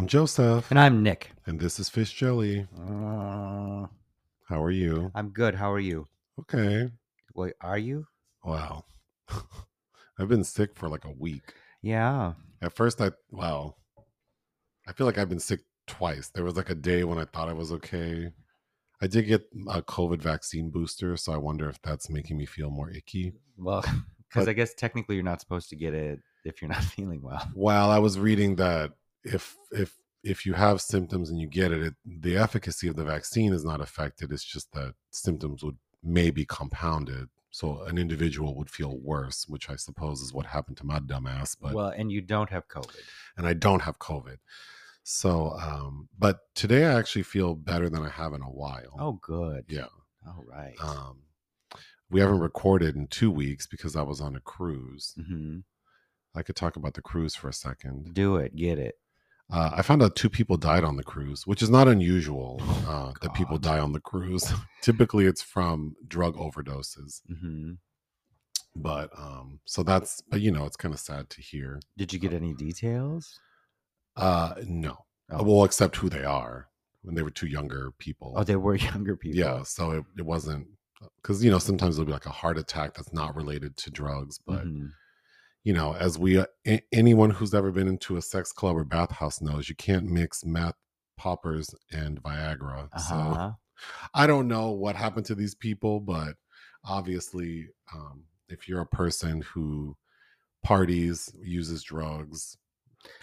I'm Joseph, And I'm Nick. and this is Fish Jelly. Uh, How are you? I'm good. How are you? Okay. Wait, are you? Wow. I've been sick for like a week. Yeah. At first, I, wow. I feel like I've been sick twice. There was like a day when I thought I was okay. I did get a COVID vaccine booster, so I wonder if that's making me feel more icky. Well, because I guess technically you're not supposed to get it if you're not feeling well. Well, I was reading that if if if you have symptoms and you get it, it the efficacy of the vaccine is not affected. It's just that symptoms would maybe compounded. So an individual would feel worse, which I suppose is what happened to my dumbass. But well, and you don't have COVID. and I don't have COVID. So, um, but today I actually feel better than I have in a while. Oh, good. yeah. All right. Um, we haven't recorded in two weeks because I was on a cruise. hmm I could talk about the cruise for a second. Do it. Get it. Uh, I found out two people died on the cruise, which is not unusual uh, that people die on the cruise. Typically, it's from drug overdoses. hmm But um, so that's, but you know, it's kind of sad to hear. Did you get any details? Uh, no, Oh. well, except who they are when they were two younger people. Oh, they were younger people. yeah, so it, it wasn't because you know sometimes it'll be like a heart attack that's not related to drugs, but Mhm. You know, as we uh, a- anyone who's ever been into a sex club or bathhouse knows, you can't mix meth poppers and Viagra. So Uh-huh. I don't know what happened to these people, but obviously, um, if you're a person who parties, uses drugs,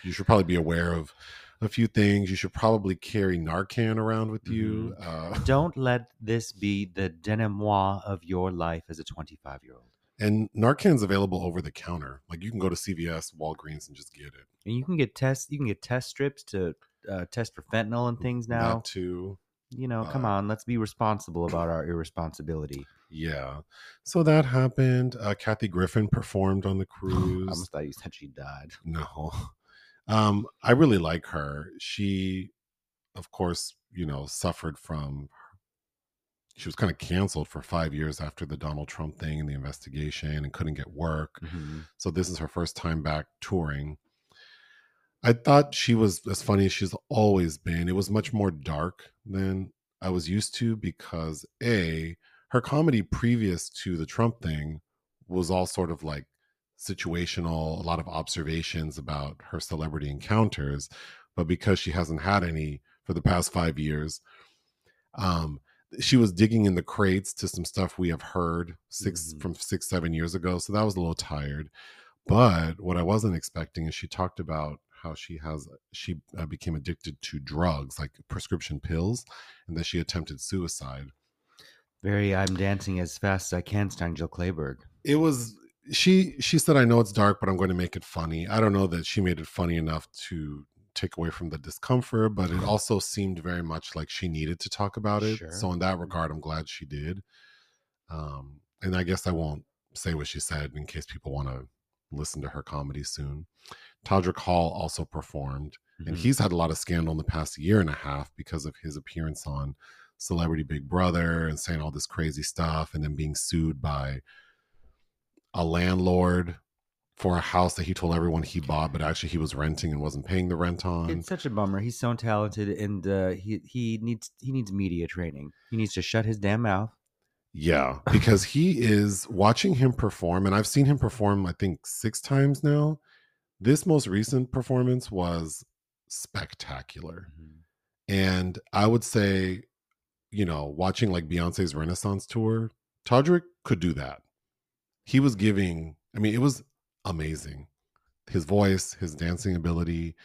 you should probably be aware of a few things. You should probably carry Narcan around with you. Uh, Don't let this be the denouement of your life as a 25 year old. And Narcan's available over the counter. Like you can go to CVS, Walgreens, and just get it. And you can get test. You can get test strips to uh, test for fentanyl and things now. That too. you know, come uh, on, let's be responsible about our irresponsibility. Yeah. So that happened. Uh, Kathy Griffin performed on the I cruise. almost thought you said she died. No. Um, I really like her. She, of course, you know, suffered from she was kind of canceled for five years after the Donald Trump thing and the investigation and couldn't get work. Mhm. So this is her first time back touring. I thought she was as funny as she's always been. It was much more dark than I was used to because A, her comedy previous to the Trump thing was all sort of like situational, a lot of observations about her celebrity encounters. But because she hasn't had any for the past five years, um, she was digging in the crates to some stuff we have heard 6 Mhm. from six, seven years ago. So that was a little tired. But what I wasn't expecting is she talked about how she has she uh, became addicted to drugs like prescription pills and that she attempted suicide. Very, I'm dancing as fast as I can, starring Jill Clayburgh. It was she she said I know it's dark but I'm going to make it funny. I don't know that she made it funny enough to take away from the discomfort, but it also seemed very much like she needed to talk about it. Sure. So in that regard I'm glad she did. Um and I guess I won't say what she said in case people want to listen to her comedy soon. Todrick Hall also performed, and Mhm. he's had a lot of scandal in the past year and a half because of his appearance on Celebrity Big Brother and saying all this crazy stuff, and then being sued by a landlord for a house that he told everyone he bought, but actually he was renting and wasn't paying the rent on. It's such a bummer. He's so talented, and uh, he he needs he needs media training. He needs to shut his damn mouth. Yeah, because he is watching him perform, and I've seen him perform, I think, six times now. This most recent performance was spectacular. And I would say, you know, watching like Beyonce's Renaissance tour, Todrick could do that. He was giving, I mean, it was amazing. His voice, his dancing ability.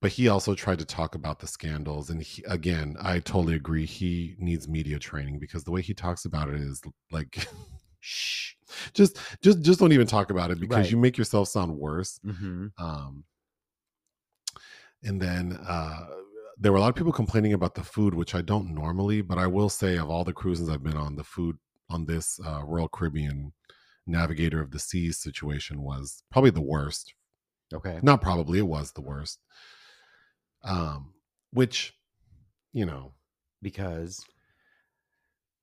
But he also tried to talk about the scandals. And he, again, I totally agree. He needs media training because the way he talks about it is like, shh, just, just, just don't even talk about it because Right. you make yourself sound worse. Mm-hmm. Um, and then uh, there were a lot of people complaining about the food, which I don't normally, but I will say of all the cruises I've been on, the food on this uh, Royal Caribbean Navigator of the Seas situation was probably the worst. Okay. Not probably, it was the worst. Um, which, you know, Because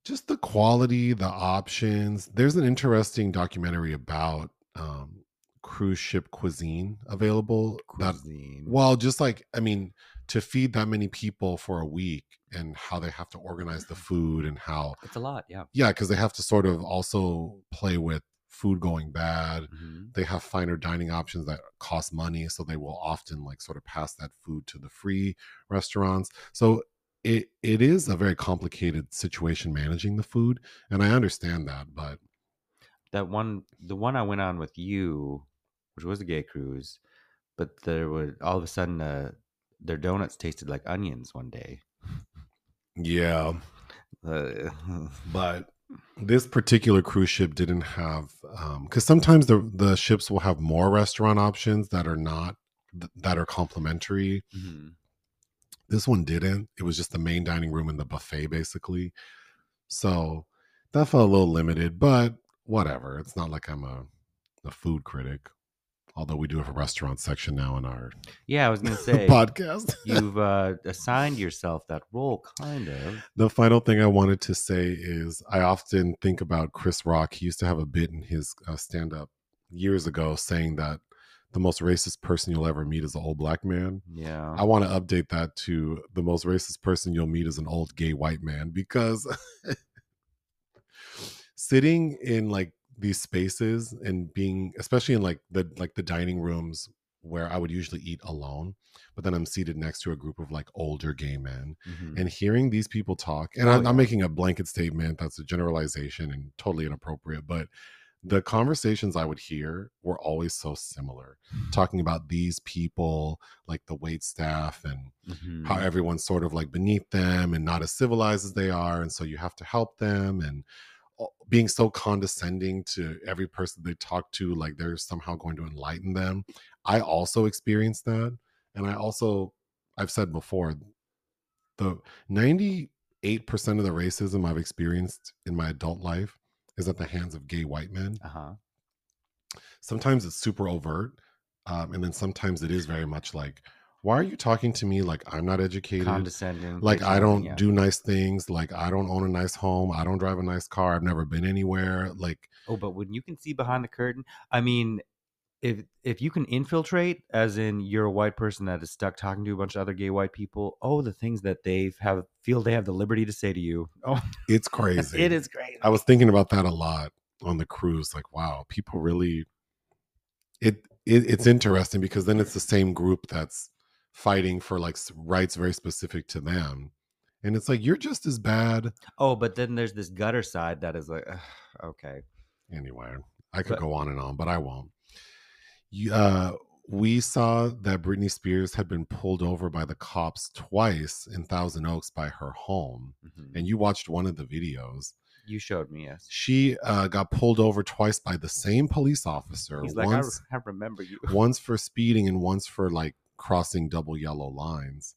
just the quality, the options. There's an interesting documentary about um, cruise ship cuisine available. That Cuisine. well, just like I mean, to feed that many people for a week and how they have to organize the food and how it's a lot, yeah. yeah, because they have to sort of also play with food going bad. Mhm. They have finer dining options that cost money, so they will often like sort of pass that food to the free restaurants. So it it is a very complicated situation managing the food, and I understand that, but That one, the one I went on with you, which was a gay cruise, but there was all of a sudden uh, their donuts tasted like onions one day. yeah, Uh, but this particular cruise ship didn't have because sometimes the the ships will have more restaurant options that are not that are complimentary. Mhm. this one didn't. It was just the main dining room and the buffet basically. So that felt a little limited but whatever. It's not like i'm a, a food critic although we do have a restaurant section now in our Yeah, I was gonna say podcast you've uh, assigned yourself that role, kind of. The final thing I wanted to say is I often think about Chris Rock. He used to have a bit in his uh, stand up years ago saying that the most racist person you'll ever meet is an old black man. Yeah. I want to update that to the most racist person you'll meet is an old gay white man because sitting in like these spaces and being especially in like the like the dining rooms where I would usually eat alone, but then I'm seated next to a group of like older gay men Mhm. and hearing these people talk and Oh, I'm, yeah. I'm making a blanket statement that's a generalization and totally inappropriate but the conversations i would hear were always so similar talking about these people like the wait staff and Mhm. how everyone's sort of like beneath them and not as civilized as they are and so you have to help them and being so condescending to every person they talk to like they're somehow going to enlighten them i also experienced that and i also i've said before the 98% of the racism i've experienced in my adult life is at the hands of gay white men Uh-huh. sometimes it's super overt um, and then sometimes it is very much like why are you talking to me like i'm not educated Condescending. like i don't yeah. do nice things like i don't own a nice home i don't drive a nice car i've never been anywhere like Oh, but when you can see behind the curtain, I mean, if if you can infiltrate, as in you're a white person that is stuck talking to a bunch of other gay white people, oh, the things that they have feel they have the liberty to say to you. Oh, it's crazy it is crazy. i was thinking about that a lot on the cruise like wow people really it, it it's interesting because then it's the same group that's fighting for like rights very specific to them and it's like you're just as bad Oh, but then there's this gutter side that is like, ugh, okay, anyway i could But- go on and on but i won't you, uh we saw that Britney Spears had been pulled over by the cops twice in Thousand Oaks by her home. Mhm. And you watched one of the videos. you showed me. Yes, She uh, got pulled over twice by the same police officer. he's like, I, re- I remember you. once for speeding and once for like crossing double yellow lines.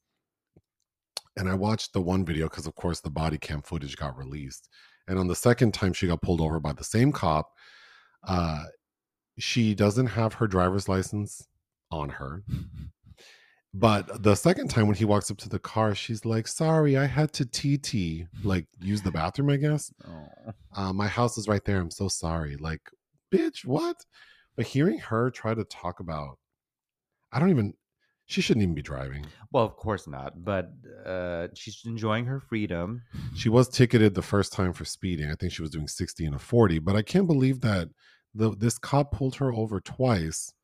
And I watched the one video because, of course, the body cam footage got released. And on the second time she got pulled over by the same cop, uh, she doesn't have her driver's license on her. But the second time when he walks up to the car, she's like, "Sorry, I had to TT, like use the bathroom, I guess. Uh, my house is right there. I'm so sorry." Like, bitch, what? But hearing her try to talk about, I don't even. She shouldn't even be driving. Well, of course not, but uh, she's enjoying her freedom. She was ticketed the first time for speeding. I think she was doing 60 and a 40, but I can't believe that the this cop pulled her over twice.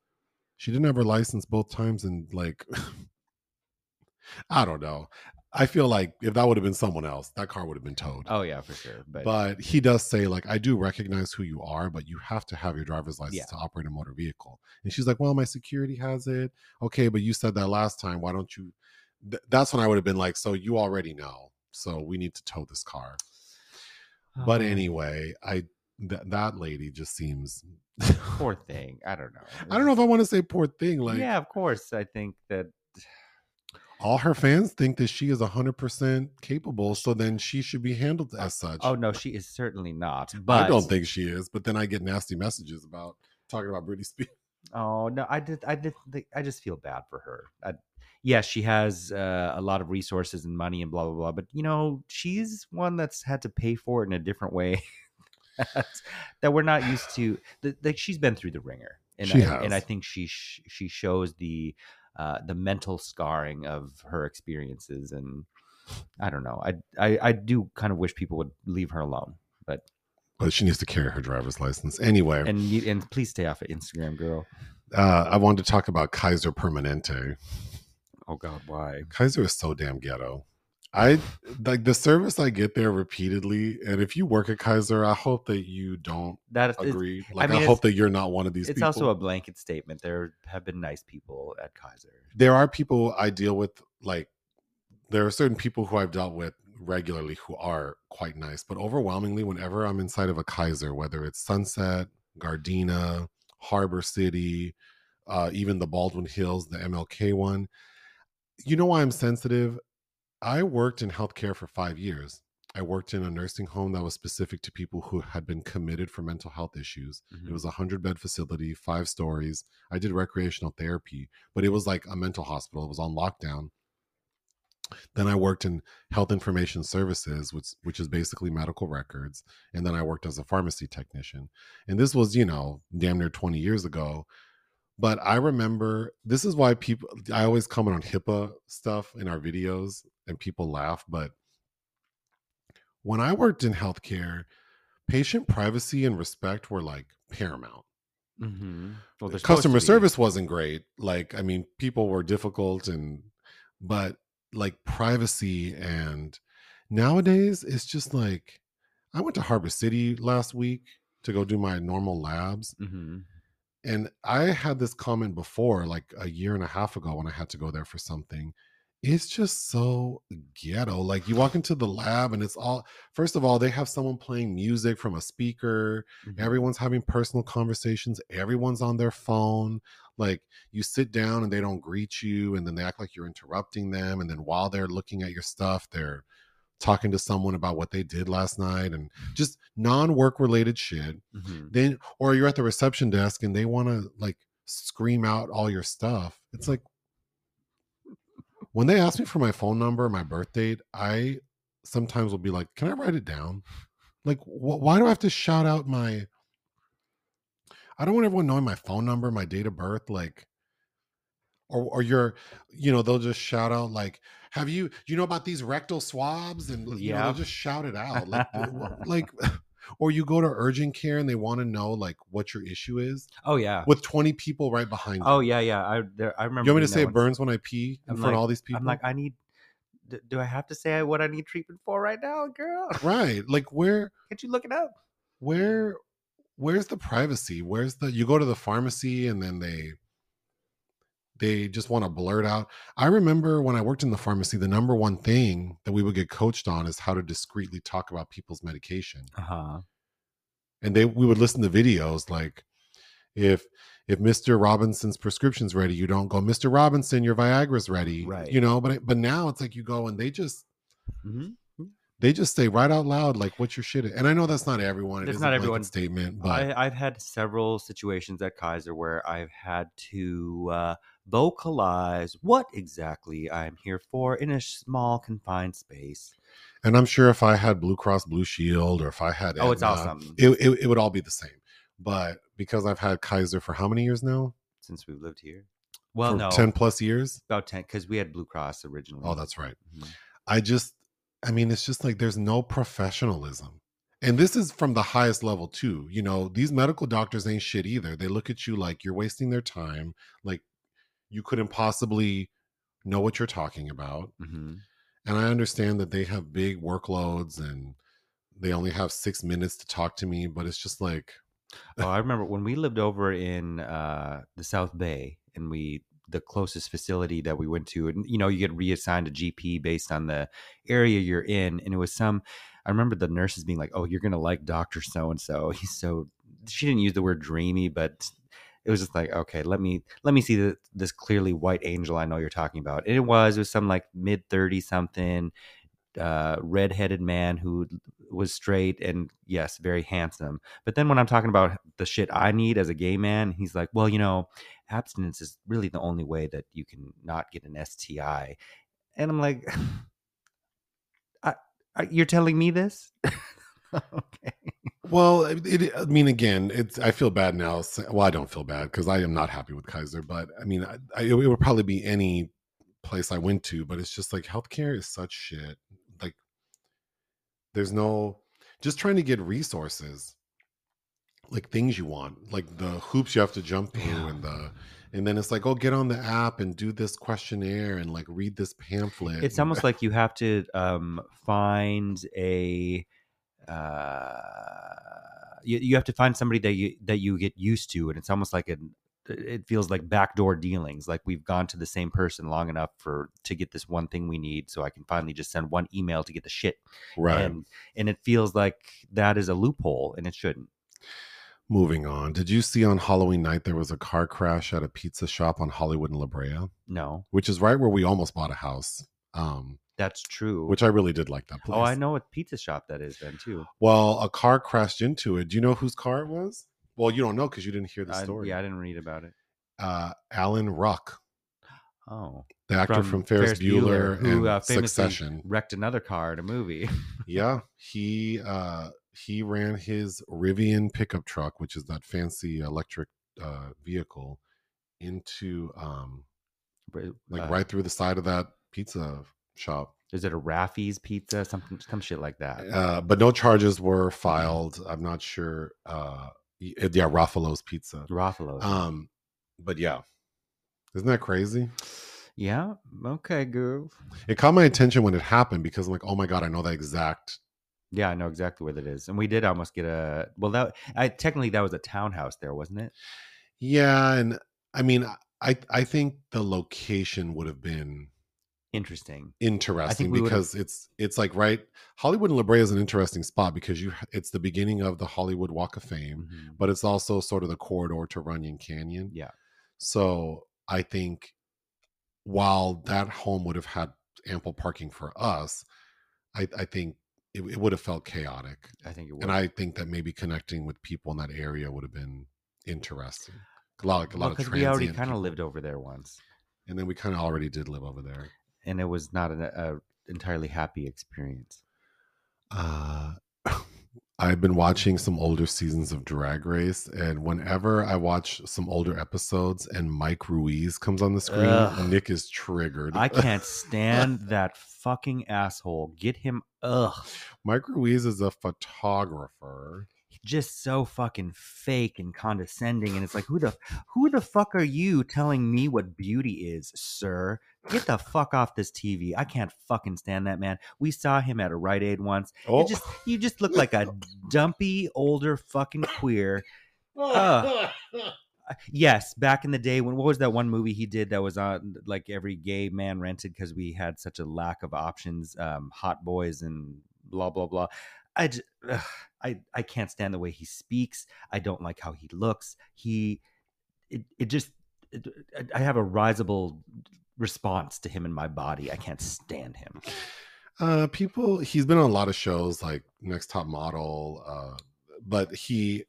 She didn't have her license both times and like I don't know. I feel like if that would have been someone else, that car would have been towed. Oh yeah, for sure. But, But he does say like I do recognize who you are, but you have to have your driver's license Yeah. to operate a motor vehicle. And she's like, "Well, my security has it." Okay, but you said that last time. Why don't you Th- That's when I would have been like, "So you already know. So we need to tow this car." But Oh, anyway, I th- that lady just seems poor thing. I don't know. I don't know if I want to say poor thing like yeah, of course. I think that all her fans think that she is 100% capable, so then she should be handled as such. Oh no, she is certainly not. But I don't think she is, but then I get nasty messages about talking about Britney Spears. Oh no, I did. I did. I just feel bad for her. I, yes, she has uh, a lot of resources and money and blah blah blah. But you know, she's one that's had to pay for it in a different way that, we're not used to. That, that she's been through the ringer. and She I, and I think she sh- she shows the uh, the mental scarring of her experiences, and I don't know. I, I I do kind of wish people would leave her alone, but But she needs to carry her driver's license anyway. and and please stay off of Instagram, girl. uh, I wanted to talk about Kaiser Permanente. Oh God, why? Kaiser is so damn ghetto. I like the service I get there repeatedly, and if you work at Kaiser, I hope that you don't That agree. Like I, mean, hope that you're not one of these. People. It's people. also a blanket statement. There have been nice people at Kaiser. there are people I deal with, like there are certain people who I've dealt with regularly who are quite nice, but overwhelmingly, whenever I'm inside of a Kaiser, whether it's Sunset, Gardena, Harbor City, uh, even the Baldwin Hills, the MLK one, you know why I'm sensitive? I worked in healthcare for five years. I worked in a nursing home that was specific to people who had been committed for mental health issues. Mhm. It was a hundred bed facility, five stories. I did recreational therapy, but it was like a mental hospital. It was on lockdown. Then I worked in health information services, which which is basically medical records, and then I worked as a pharmacy technician. And this was, you know, damn near 20 years ago. But I remember this is why people I always comment on HIPAA stuff in our videos and people laugh, but when I worked in healthcare, patient privacy and respect were like paramount Mm-hmm. Well, they're supposed to customer service wasn't great like i mean people were difficult and but like privacy and nowadays it's just like i went to harbor city last week to go do my normal labs Mm-hmm. and i had this comment before like a year and a half ago when i had to go there for something it's just so ghetto like you walk into the lab and it's all first of all they have someone playing music from a speaker Mm-hmm. everyone's having personal conversations everyone's on their phone like you sit down and they don't greet you and then they act like you're interrupting them and then while they're looking at your stuff they're talking to someone about what they did last night and just non-work related shit Mm-hmm. then or you're at the reception desk and they want to like scream out all your stuff it's like when they ask me for my phone number my birth date i sometimes will be like can i write it down? Like wh- why do i have to shout out my i don't want everyone knowing my phone number my date of birth like or or you're you know they'll just shout out like have you you know about these rectal swabs? And you know they'll just shout it out like like or you go to urgent care and they want to know like what your issue is Oh yeah. with 20 people right behind oh, you Oh yeah, yeah. I there. I remember. you want me to say it burns when i pee in I'm front like- of all these people I'm like, I need. d- Do I have to say what I need treatment for right now, girl? right like where Can't you look it up? where where's the privacy where's the you go to the pharmacy and then they they just want to blurt out i remember when i worked in the pharmacy the number one thing that we would get coached on is how to discreetly talk about people's medication Uh huh. and they we would listen to videos like if if mr robinson's prescription's ready you don't go mr robinson your viagra's ready Right. you know but but now it's like you go and they just Mm-hmm. They just say right out loud like what's your shit and i know that's not everyone it That's is not blanket statement but I, I've had several situations at Kaiser where I've had to uh, vocalize what exactly I'm here for in a small confined space. And I'm sure if I had Blue Cross Blue Shield or if I had Oh, it's awesome. it, it, it would all be the same. But because I've had Kaiser for how many years now? since we've lived here. Well, no, 10 plus years? about ten because we had Blue Cross originally. Oh, that's right. Mhm. I just, I mean, it's just like there's no professionalism. And this is from the highest level, too. You know, these medical doctors ain't shit either. They look at you like you're wasting their time, like you couldn't possibly know what you're talking about. Mhm. And I understand that they have big workloads and they only have six minutes to talk to me, but it's just like, oh, I remember when we lived over in uh, the South Bay, and we the closest facility that we went to, and you know, you get reassigned a GP based on the area you're in, and it was some. I remember the nurses being like, "Oh, you're gonna like Doctor So and So. He's so." She didn't use the word dreamy, but it was just like, okay, let me let me see the, this clearly white angel I know you're talking about. And it was it was some like mid thirty something, uh, redheaded man who was straight and yes, very handsome. But then when I'm talking about the shit I need as a gay man, he's like, well, you know, abstinence is really the only way that you can not get an STI. And I'm like, I, I, you're telling me this? okay. Well, it, I mean, again, it's. I feel bad now. Well, I don't feel bad because I am not happy with Kaiser. But I mean, I, I, it would probably be any place I went to. But it's just like healthcare is such shit. There's no just trying to get resources, like things you want, like the hoops you have to jump through, Yeah. and the, and then it's like, oh, get on the app and do this questionnaire and like read this pamphlet. It's almost like you have to um, find a. Uh, you, you have to find somebody that you that you get used to, and it's almost like an. It feels like backdoor dealings. Like we've gone to the same person long enough for to get this one thing we need, so I can finally just send one email to get the shit. right. And and it feels like that is a loophole, and it shouldn't. Moving on. Did you see on Halloween night there was a car crash at a pizza shop on Hollywood and La Brea, No, which is right where we almost bought a house. Um, that's true. which I really did like that place. oh, I know what pizza shop that is then too. Well, a car crashed into it. Do you know whose car it was? Well, you don't know because you didn't hear the I- story. yeah, I didn't read about it. Uh, Alan Ruck, Oh, the actor from, Ferris, Bueller, who and uh, famously Succession. wrecked another car in a movie. yeah, he uh, he ran his Rivian pickup truck, which is that fancy electric uh, vehicle, into um, like Uh, right through the side of that pizza shop. Is it a Raffy's pizza? Something, some shit like that. Uh, but no charges were filed. I'm not sure. Y- yeah, Raffalo's Pizza. Ruffalo. Um, but yeah, isn't that crazy? yeah. Okay, Groove. It caught my attention when it happened because I'm like, oh my god, I know that exact. Yeah, I know exactly what it is, and we did almost get a. Well, that I technically that was a townhouse there, wasn't it? Yeah, and I mean, I I think the location would have been Interesting. interesting would've- because it's it's like right Hollywood and La Brea is an interesting spot because you it's the beginning of the Hollywood Walk of Fame, Mhm. but it's also sort of the corridor to Runyon Canyon. Yeah. So I think while that home would have had ample parking for us, I, I think it, it would have felt chaotic. I think it was. And I think that maybe connecting with people in that area would have been interesting. A lot, like a lot of because we already kind of lived over there once, and then we kind of already did live over there. And it was not an a entirely happy experience. Uh, I've been watching some older seasons of Drag Race, and whenever I watch some older episodes and Mike Ruiz comes on the screen, Ugh. Nick is triggered. I can't stand that fucking asshole. Get him. Ugh. Mike Ruiz is a photographer. Just so fucking fake and condescending and it's like who the who the fuck are you telling me what beauty is sir? Get the fuck off this tv i can't fucking stand that man. We saw him at a rite aid once. Oh, It just you just look like a dumpy older fucking queer. Uh, yes back in the day when what was that one movie he did that was on like every gay man rented because we had such a lack of options um hot boys and blah blah blah. I j- ugh, i i can't stand the way he speaks i don't like how he looks he it, it just it, i have a risible response to him in my body i can't stand him Uh, people, he's been on a lot of shows like Next Top Model, uh, but he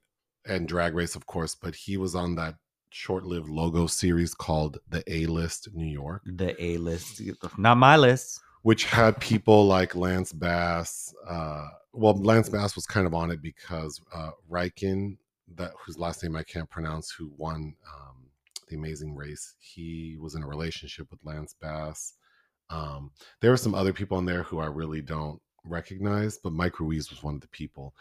and Drag Race, of course. But he was on that short-lived logo series called The A List New York, the a list not my list which had people like Lance Bass. Uh, well, Lance Bass was kind of on it because uh, Reichen, that whose last name I can't pronounce, who won um, the Amazing Race, he was in a relationship with Lance Bass. Um, there were some other people in there who I really don't recognize, but Mike Ruiz was one of the people.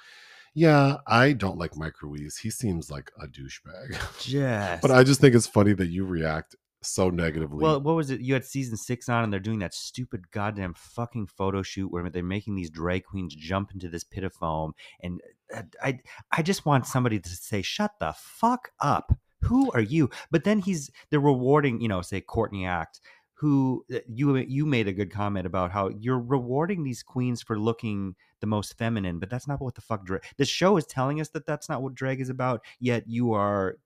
Yeah, I don't like Mike Ruiz. He seems like a douchebag. just but I just think it's funny that you react so negatively. Well, what was it? You had season six on, and they're doing that stupid goddamn fucking photo shoot where they're making these drag queens jump into this pit of foam, and uh, I, I just want somebody to say, "Shut the fuck up." Who are you? But then he's they're rewarding, you know, say Courtney Act, who uh, you you made a good comment about how you're rewarding these queens for looking the most feminine, but that's not what the fuck drag. The show is telling us that that's not what drag is about. Yet you are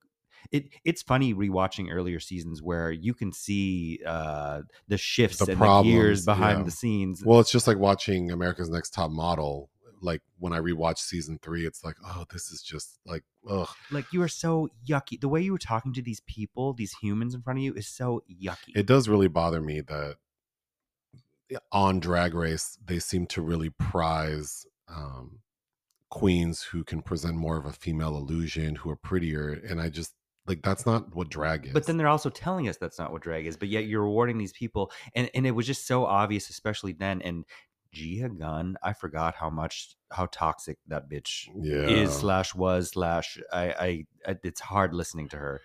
it it's funny rewatching earlier seasons where you can see uh the shifts The and problems, the gears behind yeah. the scenes. Well, it's just like watching America's Next Top Model. Like when I rewatch season three, it's like, oh, this is just like, ugh. like you are so yucky. The way you were talking to these people, these humans in front of you, is so yucky. It does really bother me that on Drag Race they seem to really prize um, queens who can present more of a female illusion, who are prettier, and I just like that's not what drag is. But then they're also telling us that's not what drag is. But yet you're rewarding these people, and and it was just so obvious, especially then. And Gia Gunn, I forgot how much how toxic that bitch yeah, is slash was slash. I, I I it's hard listening to her.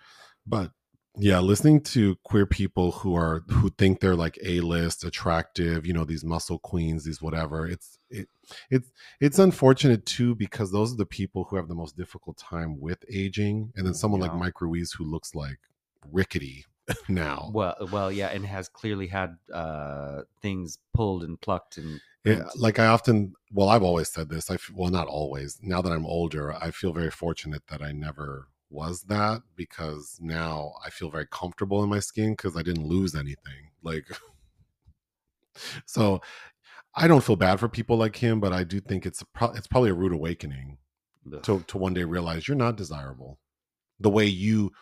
but yeah, listening to queer people who are who think they're like a list, attractive, you know, these muscle queens, these whatever. It's it it's it's unfortunate too because those are the people who have the most difficult time with aging, and then someone like Mike Ruiz who looks like rickety now. Well, well, yeah, and has clearly had uh things pulled and plucked and Yeah, like I often, well, I've always said this. I f- well, not always. Now that I'm older, I feel very fortunate that I never was that because now I feel very comfortable in my skin because I didn't lose anything. Like, so I don't feel bad for people like him, but I do think it's a pro- it's probably a rude awakening Ugh. to to one day realize you're not desirable. The way you,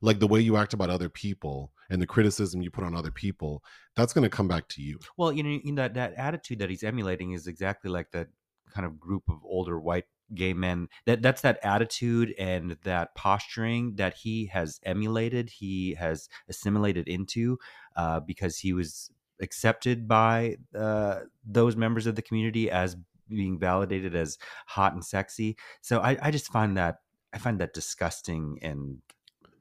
like the way you act about other people and the criticism you put on other people, that's going to come back to you. Well, you know, in that that attitude that he's emulating is exactly like that kind of group of older white gay men. That that's that attitude and that posturing that he has emulated. He has assimilated into uh, because he was accepted by uh, those members of the community as being validated as hot and sexy. So I, I just find that I find that disgusting and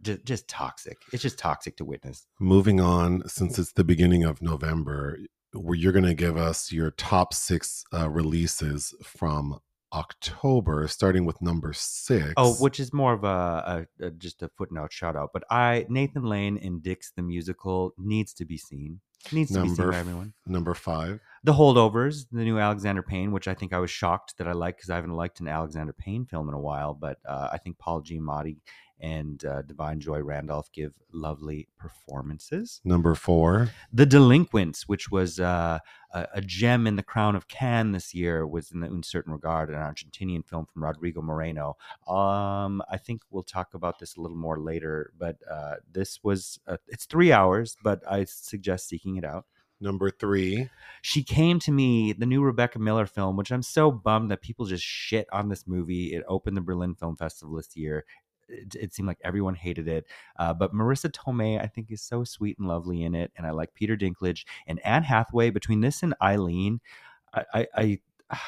just just toxic. It's just toxic to witness. moving on since it's the beginning of november where you're going to give us your top six uh, releases from october starting with number oh, six Oh, which is more of a, a, a just a footnote shout out. But I Nathan Lane in Dicks the musical needs to be seen. Needs to be seen by everyone. number five The Holdovers, the new Alexander Payne, which I think I was shocked that I liked because I haven't liked an Alexander Payne film in a while. But uh, I think Paul Giamatti and uh, Da'Vine Joy Randolph give lovely performances. number four The Delinquents, which was uh, a, a gem in the crown of Cannes this year, was in, the Un Certain Regard an Argentinian film from Rodrigo Moreno. Um, I think we'll talk about this a little more later, but uh, this was uh, it's three hours, but I suggest seeking it out. Number three She came to me, the new Rebecca Miller film, which I'm so bummed that people just shit on this movie. It opened the Berlin Film Festival this year. It, it seemed like everyone hated it. Uh, but Marisa Tomei, I think, is so sweet and lovely in it. And I like Peter Dinklage and Anne Hathaway. Between this and Eileen, I, I, I,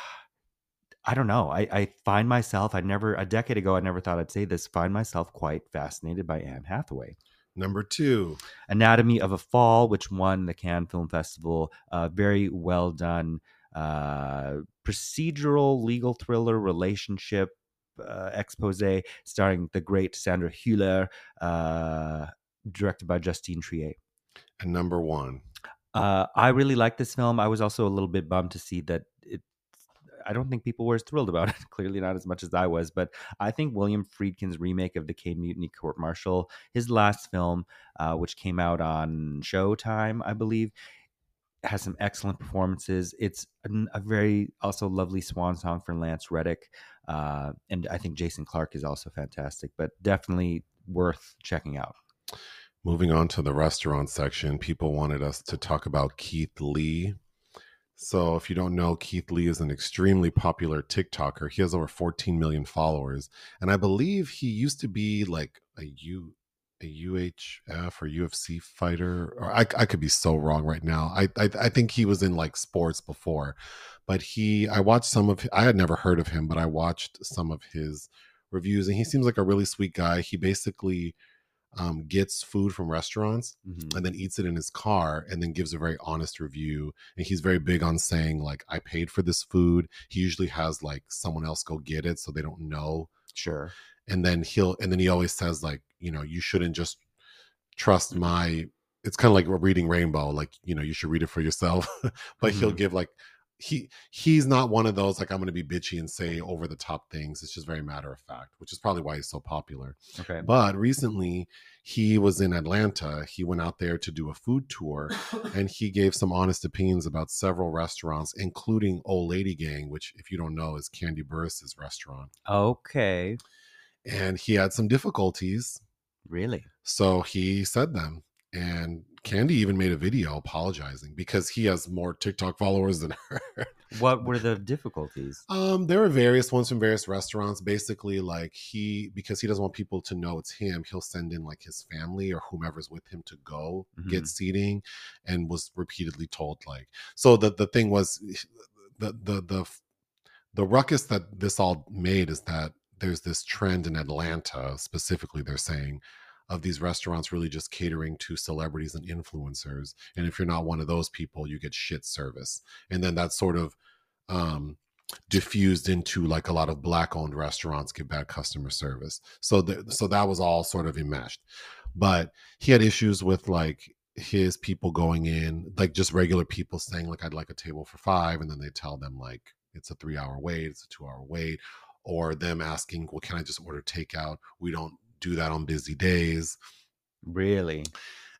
I don't know. I, I find myself, I never, a decade ago, I never thought I'd say this, find myself quite fascinated by Anne Hathaway. Number two Anatomy of a Fall, which won the Cannes Film Festival. Uh, very well done uh, procedural legal thriller relationship uh, expose starring the great Sandra Hüller, uh, directed by Justine Triet. and number one Uh, I really like this film. I was also a little bit bummed to see that. I don't think people were as thrilled about it. Clearly, not as much as I was. But I think William Friedkin's remake of The Caine Mutiny Court Martial, his last film, uh, which came out on Showtime, I believe, has some excellent performances. It's a very also lovely swan song for Lance Reddick, uh, and I think Jason Clarke is also fantastic. But definitely worth checking out. moving on to the restaurant section people wanted us to talk about keith lee so if you don't know keith lee is an extremely popular tiktoker he has over 14 million followers and i believe he used to be like a u a UHF or UFC fighter, or I, I could be so wrong right now. I, I I think he was in like sports before, but he I watched some of I had never heard of him, but I watched some of his reviews, and he seems like a really sweet guy. He basically um, gets food from restaurants Mhm. and then eats it in his car and then gives a very honest review and he's very big on saying like i paid for this food he usually has like someone else go get it so they don't know Sure. and then he'll and then he always says like you know you shouldn't just trust my it's kind of like reading rainbow like you know you should read it for yourself but he'll Mhm. give like he he's not one of those like i'm going to be bitchy and say over the top things it's just very matter of fact which is probably why he's so popular Okay. but recently he was in atlanta he went out there to do a food tour and he gave some honest opinions about several restaurants including old lady gang which if you don't know is Kandi Burruss's restaurant Okay. and he had some difficulties Really? so he said them and Kandi even made a video apologizing because he has more TikTok followers than her. What were the difficulties? Um, there were various ones from various restaurants. Basically, like he because he doesn't want people to know it's him, he'll send in like his family or whomever's with him to go get Mhm. seating, and was repeatedly told like. So the the thing was, the the the the ruckus that this all made is that there's this trend in Atlanta specifically. They're saying of these restaurants really just catering to celebrities and influencers, and if you're not one of those people, you get shit service, and then that's sort of um diffused into like a lot of black owned restaurants get bad customer service. So so that was all sort of enmeshed. But he had issues with like his people going in like just regular people saying like i'd like a table for five and then they tell them like it's a three hour wait it's a two hour wait or them asking well can i just order takeout? We don't do that on busy days. Really?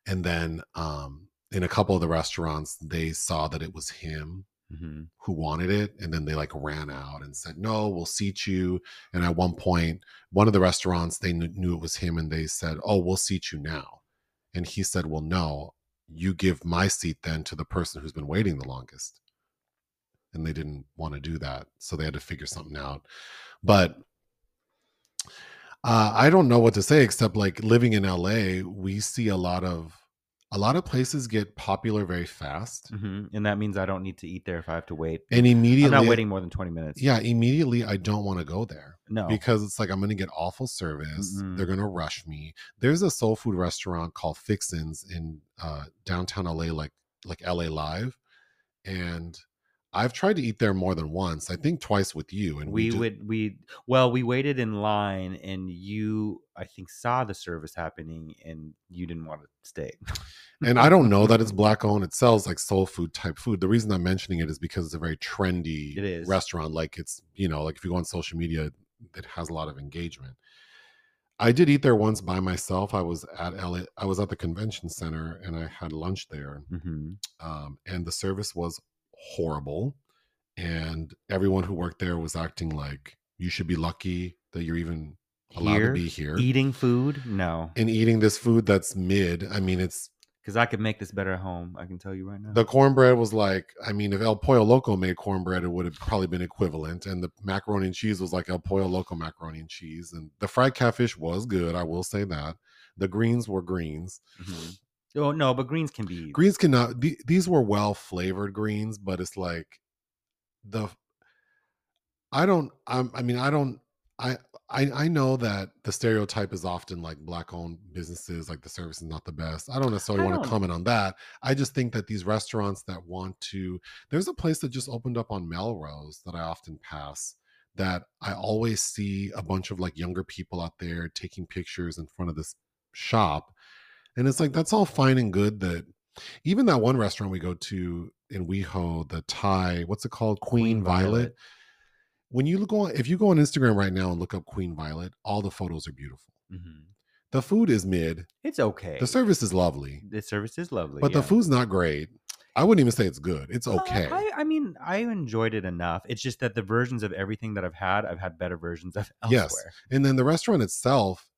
and then um in a couple of the restaurants they saw that it was him hmm who wanted it and then they like ran out and said no we'll seat you. And at one point one of the restaurants they kn- knew it was him and they said oh we'll seat you now. And he said well no you give my seat then to the person who's been waiting the longest. And they didn't want to do that so they had to figure something out. But uh, i don't know what to say except like living in la we see a lot of a lot of places get popular very fast hmm And that means I don't need to eat there if I have to wait. and immediately, I'm not waiting more than 20 minutes. yeah immediately i don't want to go there No. because it's like i'm gonna get awful service Mm-mm. they're gonna rush me there's a soul food restaurant called fixins in uh downtown la like like la live and i've tried to eat there more than once i think twice with you and we, we would we well we waited in line and you i think saw the service happening and you didn't want to stay. And i don't know that it's black owned it sells like soul food type food the reason i'm mentioning it is because it's a very trendy restaurant like it's you know like if you go on social media it has a lot of engagement. I did eat there once by myself i was at LA, i was at the convention center and i had lunch there. Hmm um, and the service was horrible and everyone who worked there was acting like you should be lucky that you're even allowed Here? to be here. Eating food? No. And eating this food that's mid i mean it's because i could make this better at home i can tell you right now. The cornbread was like i mean if el pollo loco made cornbread it would have probably been equivalent and the macaroni and cheese was like el pollo loco macaroni and cheese and the fried catfish was good i will say that. The greens were greens. Mhm. Oh no but greens can be greens cannot th- these were well flavored greens but it's like the i don't I'm, i mean i don't I, I i know that the stereotype is often like black owned businesses like the service is not the best. I don't necessarily I want to don't- comment on that. I just think that these restaurants that want to there's a place that just opened up on melrose that i often pass that i always see a bunch of like younger people out there taking pictures in front of this shop and it's like that's all fine and good that even that one restaurant we go to in WeHo, the Thai, what's it called? Queen, Queen Violet. Violet. When you go on, if you go on Instagram right now and look up Queen Violet, all the photos are beautiful. Mhm. The food is mid. it's okay The service is lovely, the service is lovely but the food's not great. I wouldn't even say it's good. It's Uh, okay. I, I mean, I enjoyed it enough. It's just that the versions of everything that I've had, I've had better versions of elsewhere. Yes. and then the restaurant itself,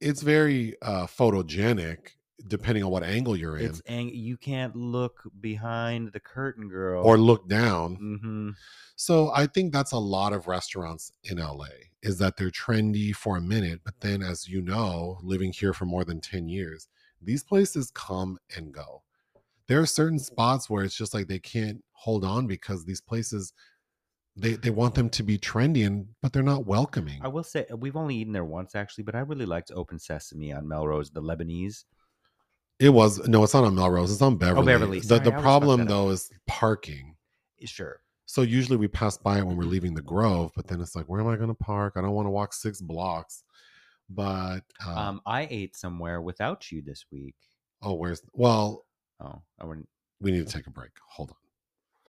it's very uh photogenic depending on what angle you're in It's ang- you can't look behind the curtain, girl. or look down. hmm So I think that's a lot of restaurants in LA is that they're trendy for a minute, but then as you know, living here for more than 10 years, these places come and go. There are certain spots where it's just like they can't hold on because these places they they want them to be trendy and but they're not welcoming. I will say we've only eaten there once actually, but I really liked Open Sesame on Melrose, the Lebanese. It was no, it's not on Melrose, it's on Beverly. Oh, Beverly, The sorry, the I always fuck problem that up. though is parking. Sure. So usually we pass by it when we're leaving the Grove, but then it's like, where am I going to park? I don't want to walk six blocks. But uh, Um, I ate somewhere without you this week. oh, where's well, Oh, I wouldn't. we need to take a break. Hold on.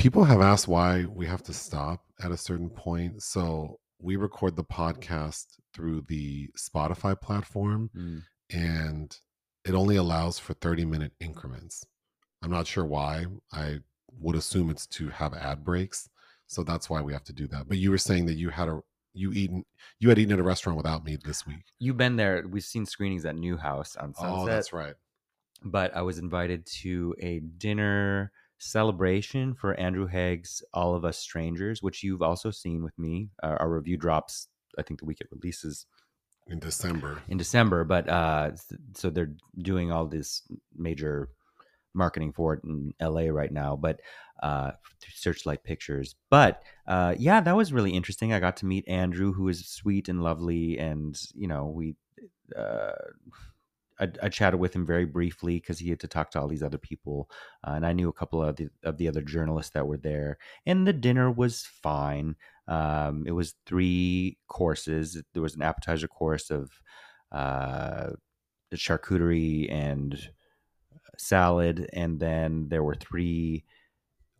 People have asked why we have to stop at a certain point. So we record the podcast through the Spotify platform Mm. and it only allows for 30 minute increments. I'm not sure why. I would assume it's to have ad breaks. So that's why we have to do that. But you were saying that you had a you eaten you had eaten at a restaurant without me this week. You've been there. We've seen screenings at NeueHouse on Sunset. Oh, that's right. but I was invited to a dinner celebration for Andrew Haigh's All of Us Strangers, which you've also seen with me. Uh, our review drops, I think, the week it releases In December. in December. But uh, so they're doing all this major marketing for it in LA right now, but uh, Searchlight Pictures. But uh, yeah, that was really interesting. I got to meet Andrew, who is sweet and lovely, and you know we. Uh, I, I chatted with him very briefly because he had to talk to all these other people, uh, and I knew a couple of the of the other journalists that were there. And the dinner was fine. Um, it was three courses. There was an appetizer course of uh, charcuterie and salad, and then there were three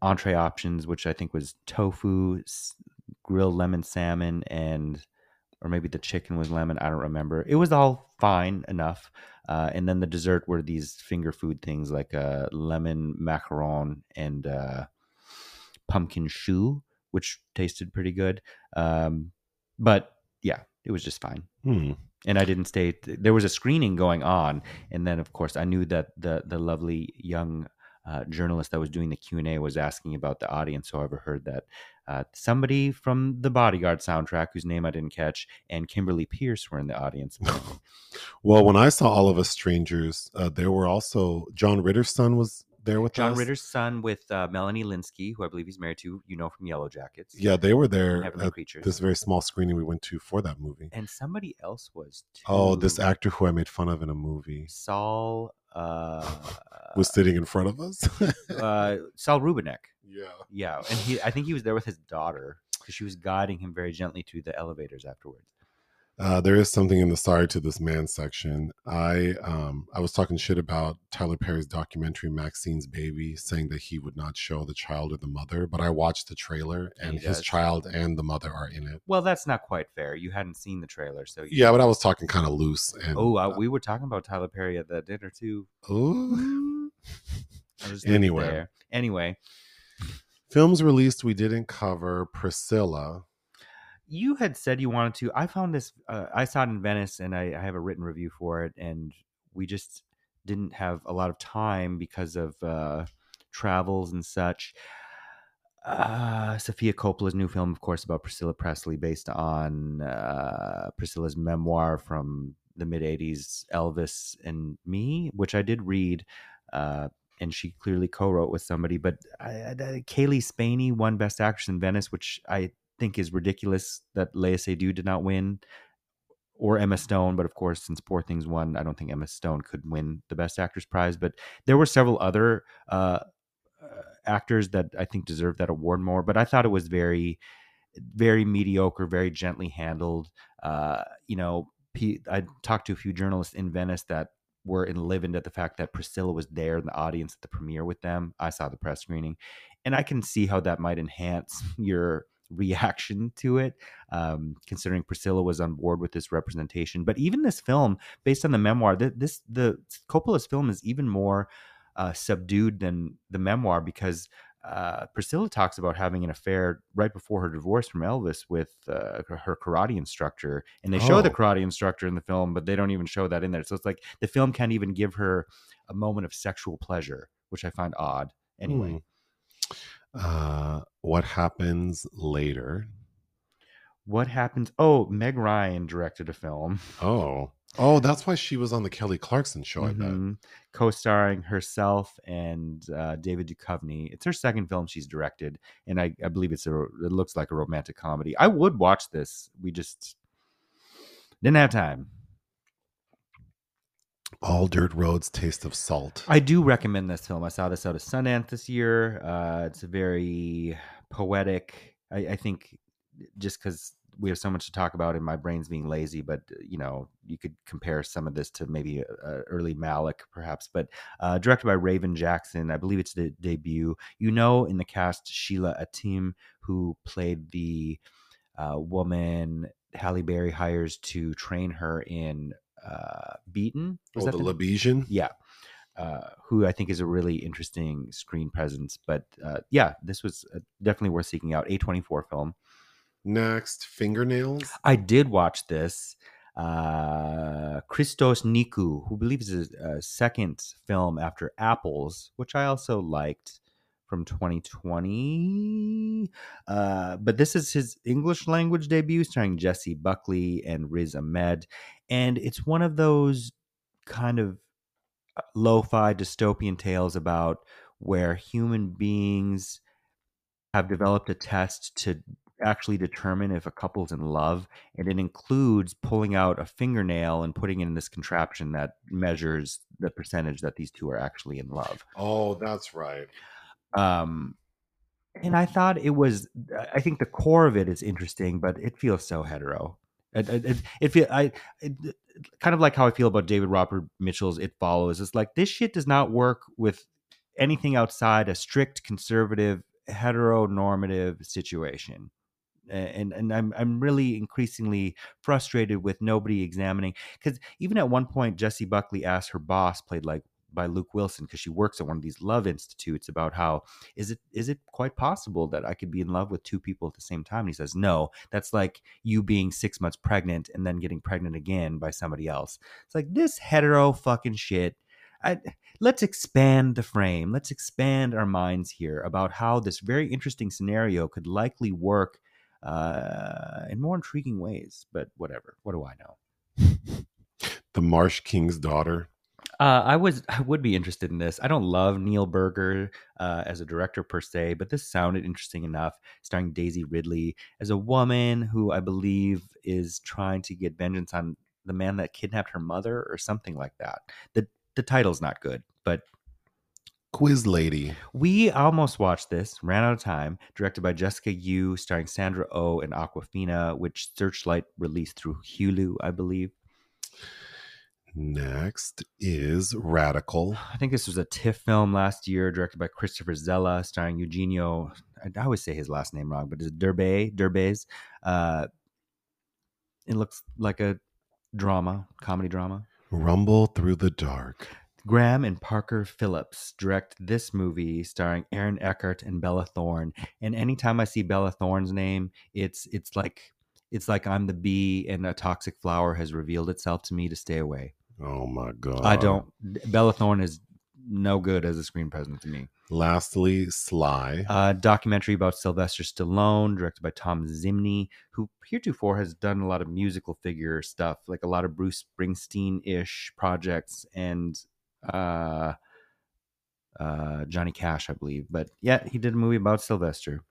entree options, which I think was tofu, grilled lemon salmon, and or maybe the chicken was lemon. I don't remember. It was all fine enough. Uh, and then the dessert were these finger food things like uh, lemon macaron and uh, pumpkin shoe, which tasted pretty good. Um, but yeah, it was just fine Hmm. and I didn't stay. There was a screening going on, and then of course I knew that the the lovely young uh, journalist that was doing the Q and A was asking about the audience. So I overheard that uh, somebody from the Bodyguard soundtrack, whose name I didn't catch, and Kimberly Peirce were in the audience. Well, when I saw All of Us Strangers, uh, there were also John Ritter's son was there with John us. Ritter's son with uh, Melanie Lynskey, who I believe he's married to, you know from Yellow Jackets. Yeah, they were there Heavenly at Creatures. this very small screening we went to for that movie. and somebody else was too. Oh, this actor who I made fun of in a movie Saul. Uh, was sitting in front of us. uh, Saul Rubinek. yeah. Yeah, and he I think he was there with his daughter because she was guiding him very gently to the elevators afterwards. Uh, there is something in the sorry to this man section. I um I was talking shit about Tyler Perry's documentary Maxine's Baby, saying that he would not show the child or the mother, but I watched the trailer And his does. child and the mother are in it. Well, that's not quite fair. You hadn't seen the trailer, so you Yeah, but I was talking kind of loose and Oh, uh, we were talking about Tyler Perry at that dinner too. ooh. I'll just leave it Anyway. there. anyway, films released we didn't cover Priscilla. You had said you wanted to. I found this. Uh, I saw it in Venice, and I, I have a written review for it, and we just didn't have a lot of time because of uh, travels and such. Uh, Sofia Coppola's new film, of course, about Priscilla Presley, based on uh, Priscilla's memoir from the mid '80s, Elvis and Me, which I did read. Uh, and she clearly co-wrote with somebody, but I, I, Cailee Spaeny won Best Actress in Venice, which I think is ridiculous that Lea Seydoux did not win, or Emma Stone. But of course, since Poor Things won, I don't think Emma Stone could win the Best Actress prize. But there were several other uh, uh, actors that I think deserved that award more. But I thought it was very, very mediocre, very gently handled. Uh, you know, I talked to a few journalists in Venice that were enlivened at the fact that Priscilla was there in the audience at the premiere with them. I saw the press screening, and I can see how that might enhance your reaction to it, um, considering Priscilla was on board with this representation. But even this film, based on the memoir, th- this the Coppola's film is even more uh, subdued than the memoir because uh, Priscilla talks about having an affair right before her divorce from Elvis with uh, her karate instructor, and they show the Oh. karate instructor in the film, but they don't even show that in there. So it's like the film can't even give her a moment of sexual pleasure, which I find odd. Anyway, Hmm. Uh, what happens later? what happens? Oh, Meg Ryan directed a film. Oh, Oh, that's why she was on the Kelly Clarkson show. I bet. Mhm. Co-starring herself and uh, David Duchovny. It's her second film she's directed, and I, I believe it's a. It looks like a romantic comedy. I would watch this. We just didn't have time. All Dirt Roads Taste of Salt. I do recommend this film. I saw this out of Sundance this year. Uh, it's a very poetic. I, I think just because we have so much to talk about and my brain's being lazy, but uh, you know, you could compare some of this to maybe uh, early Malick, perhaps. But uh, directed by Raven Jackson, I believe it's the debut. You know, in the cast, Sheila Atim, who played the uh, woman Halle Berry hires to train her in uh, Beaten. Was Oh, that the the- Lebesian. yeah uh, who i think is a really interesting screen presence but uh, yeah this was uh, definitely worth seeking out a24 film Next, Fingernails. i did watch this uh christos nikou who believes is a second film after apples which i also liked from 2020 uh but this is his english language debut starring jessie buckley and riz ahmed and it's one of those kind of uh, lo-fi dystopian tales about where human beings have developed a test to actually determine if a couple's in love and it includes pulling out a fingernail and putting it in this contraption that measures the percentage that these two are actually in love Oh, that's right. Um and i thought it was i think the core of it is interesting but it feels so hetero. It, it, it, it feel i it, kind of like how i feel about david robert mitchell's it follows. It's like this shit does not work with anything outside a strict conservative heteronormative situation. And and I'm I'm really increasingly frustrated with nobody examining because even at one point Jessie Buckley asked her boss, played like by Luke Wilson, because she works at one of these love institutes, about how is it is it quite possible that I could be in love with two people at the same time? And he says, no, that's like you being six months pregnant and then getting pregnant again by somebody else. It's like this hetero fucking shit. I, let's expand the frame. Let's expand our minds here about how this very interesting scenario could likely work uh, in more intriguing ways. But whatever. What do I know? The Marsh King's Daughter. Uh, I was I would be interested in this. I don't love Neil Burger uh, as a director per se, but this sounded interesting enough. Starring Daisy Ridley as a woman who I believe is trying to get vengeance on the man that kidnapped her mother or something like that. the The title's not good, but Quiz Lady. we almost watched this. Ran out of time. Directed by Jessica Yu, starring Sandra O oh and Awkwafina, which Searchlight released through Hulu, I believe. Next is Radical. I think this was a TIFF film last year, directed by Christopher Zalla, starring Eugenio. I always say his last name wrong, but it's Derbe, Derbez. Uh, it looks like a drama, comedy drama. Rumble Through the Dark. Graham and Parker Phillips direct this movie, starring Aaron Eckhart and Bella Thorne. And anytime I see Bella Thorne's name, it's it's like it's like I'm the bee and a toxic flower has revealed itself to me to stay away. Oh my God. I don't. Bella Thorne is no good as a screen presence to me. Lastly, Sly. A documentary about Sylvester Stallone, directed by Thom Zimny, who heretofore has done a lot of musical figure stuff, like a lot of Bruce Springsteen ish projects and uh, uh, Johnny Cash, I believe. But yeah, he did a movie about Sylvester.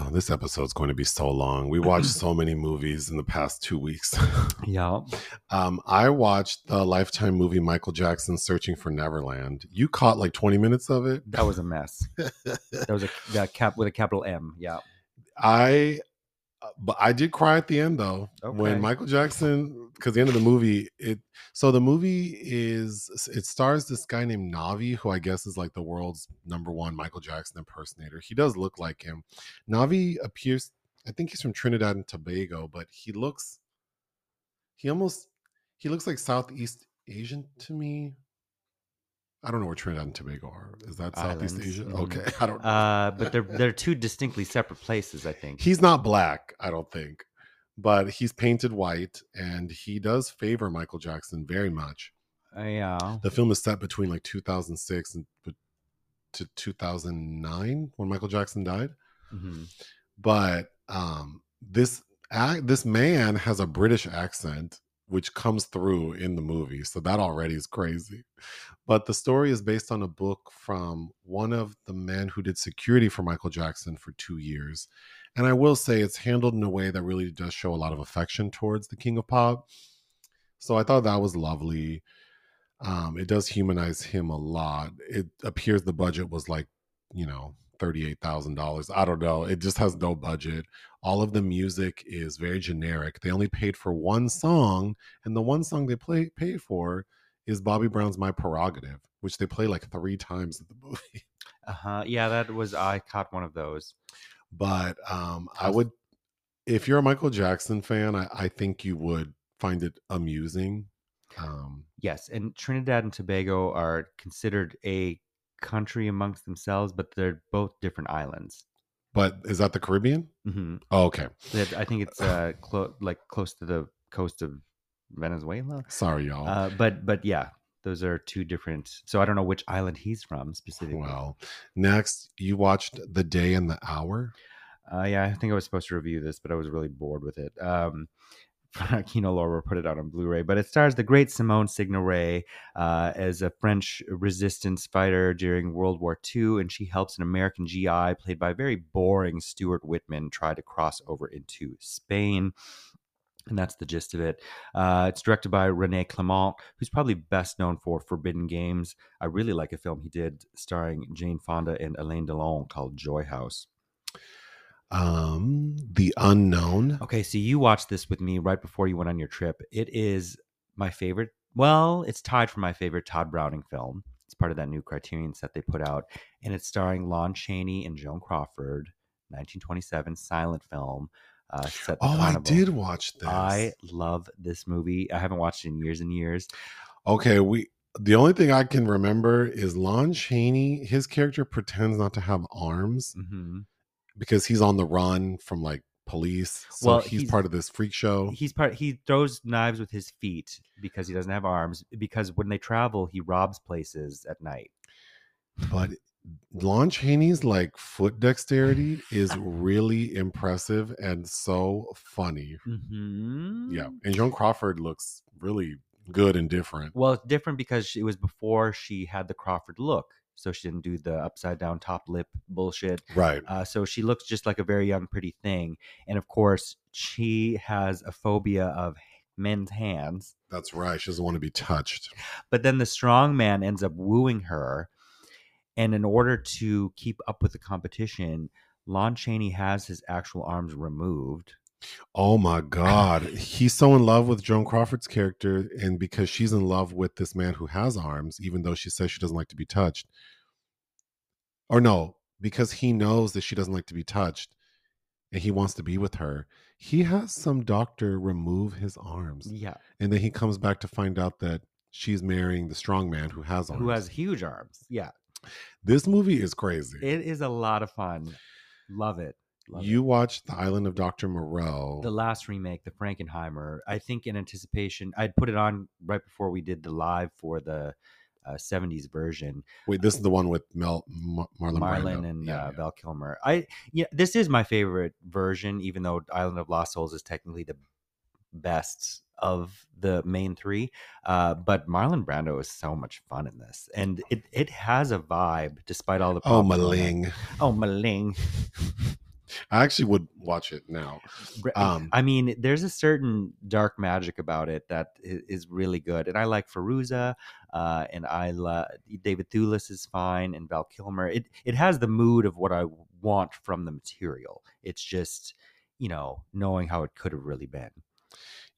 Oh, this episode's going to be so long. We watched so many movies in the past two weeks. Yeah. um, I watched the Lifetime movie Michael Jackson Searching for Neverland. You caught like 20 minutes of it. That was a mess. that was a that cap with a capital M. Yeah. I, uh, but I did cry at the end though Okay. when Michael Jackson, because the end of the movie, it so the movie is it stars this guy named Navi, who I guess is like the world's number one Michael Jackson impersonator. He does look like him. Navi appears, I think he's from Trinidad and Tobago, but he looks, he almost, he looks like Southeast Asian to me. I don't know where Trinidad and Tobago are. Is that Southeast Islands. Asia? Mhm. Okay, I don't. know. Uh, but they're they're two distinctly separate places, I think. He's not black, I don't think, but he's painted white, and he does favor Michael Jackson very much. Uh, yeah. The film is set between like 2006 and to 2009 when Michael Jackson died. hmm But um, this this man has a British accent, which comes through in the movie. So that already is crazy. But the story is based on a book from one of the men who did security for Michael Jackson for two years. And I will say it's handled in a way that really does show a lot of affection towards the King of Pop. So I thought that was lovely. Um, it does humanize him a lot. It appears the budget was like, you know, $38,000. I don't know. It just has no budget. All of the music is very generic. They only paid for one song, and the one song they play paid for is Bobby Brown's My Prerogative, which they play like three times in the movie. Uh huh. Yeah, that was I caught one of those. But um, I would, if you're a Michael Jackson fan, I, I think you would find it amusing. Um, Yes, and Trinidad and Tobago are considered a country amongst themselves, but they're both different islands. but is that the Caribbean? hmm Oh, okay. I think it's uh, clo- like close to the coast of Venezuela. Sorry, y'all. Uh, but but yeah, those are two different. So I don't know which island he's from specifically. well, next, you watched The Day and the Hour. Uh, yeah, I think I was supposed to review this, but I was really bored with it. Um, Kino Lorber put it out on Blu-ray, but it stars the great Simone Signoret uh, as a French resistance fighter during World War II, and she helps an American GI played by very boring Stuart Whitman try to cross over into Spain. And that's the gist of it. Uh, it's directed by Rene Clement, who's probably best known for Forbidden Games. I really like a film he did starring Jane Fonda and Alain Delon called Joy House. Um, The Unknown. Okay, so you watched this with me right before you went on your trip. It is my favorite. Well, it's tied for my favorite Tod Browning film. It's part of that new Criterion set they put out, and it's starring Lon Chaney and Joan Crawford. 1927 silent film. Uh, set Oh, I did watch this. I love this movie. I haven't watched it in years and years. Okay, we. The only thing I can remember is Lon Chaney. His character pretends not to have arms hmm because he's on the run from like police. So Well, he's, he's- part of this freak show. He's part. He throws knives with his feet because he doesn't have arms. Because when they travel, he robs places at night. but Lon Chaney's like foot dexterity is really impressive and so funny. Mm-hmm. Yeah, and Joan Crawford looks really good and different. Well, it's different because it was before she had the Crawford look, so she didn't do the upside down top lip bullshit. Right. Uh, so she looks just like a very young, pretty thing. And of course, she has a phobia of men's hands. That's right. She doesn't want to be touched. But then the strong man ends up wooing her, and in order to keep up with the competition, Lon Chaney has his actual arms removed. Oh my God. He's so in love with Joan Crawford's character, and because she's in love with this man who has arms, even though she says she doesn't like to be touched. Or no, because he knows that she doesn't like to be touched and he wants to be with her. He has some doctor remove his arms. Yeah, And then he comes back to find out that she's marrying the strong man who has arms. who has huge arms. Yeah, this movie is crazy. it is a lot of fun. Love it. Love it. you watched The Island of Dr. Moreau. the last remake, the Frankenheimer, I think in anticipation, I'd put it on right before we did the live for the uh, 70s version. Wait, this is the one with Mel Mar- Marlon, Marlon Brando. and Yeah, uh, yeah. Val Kilmer. I yeah, this is my favorite version, even though Island of Lost Souls is technically the best of the main three. Uh, but Marlon Brando is so much fun in this, and it it has a vibe despite all the Oh, it. Maling. Oh, Maling. I actually would watch it now. Um, I mean, there's a certain dark magic about it that is really good, and I like Fairuza, uh, and I love David Thewlis is fine, and Val Kilmer. It it has the mood of what I want from the material. It's just you know knowing how it could have really been.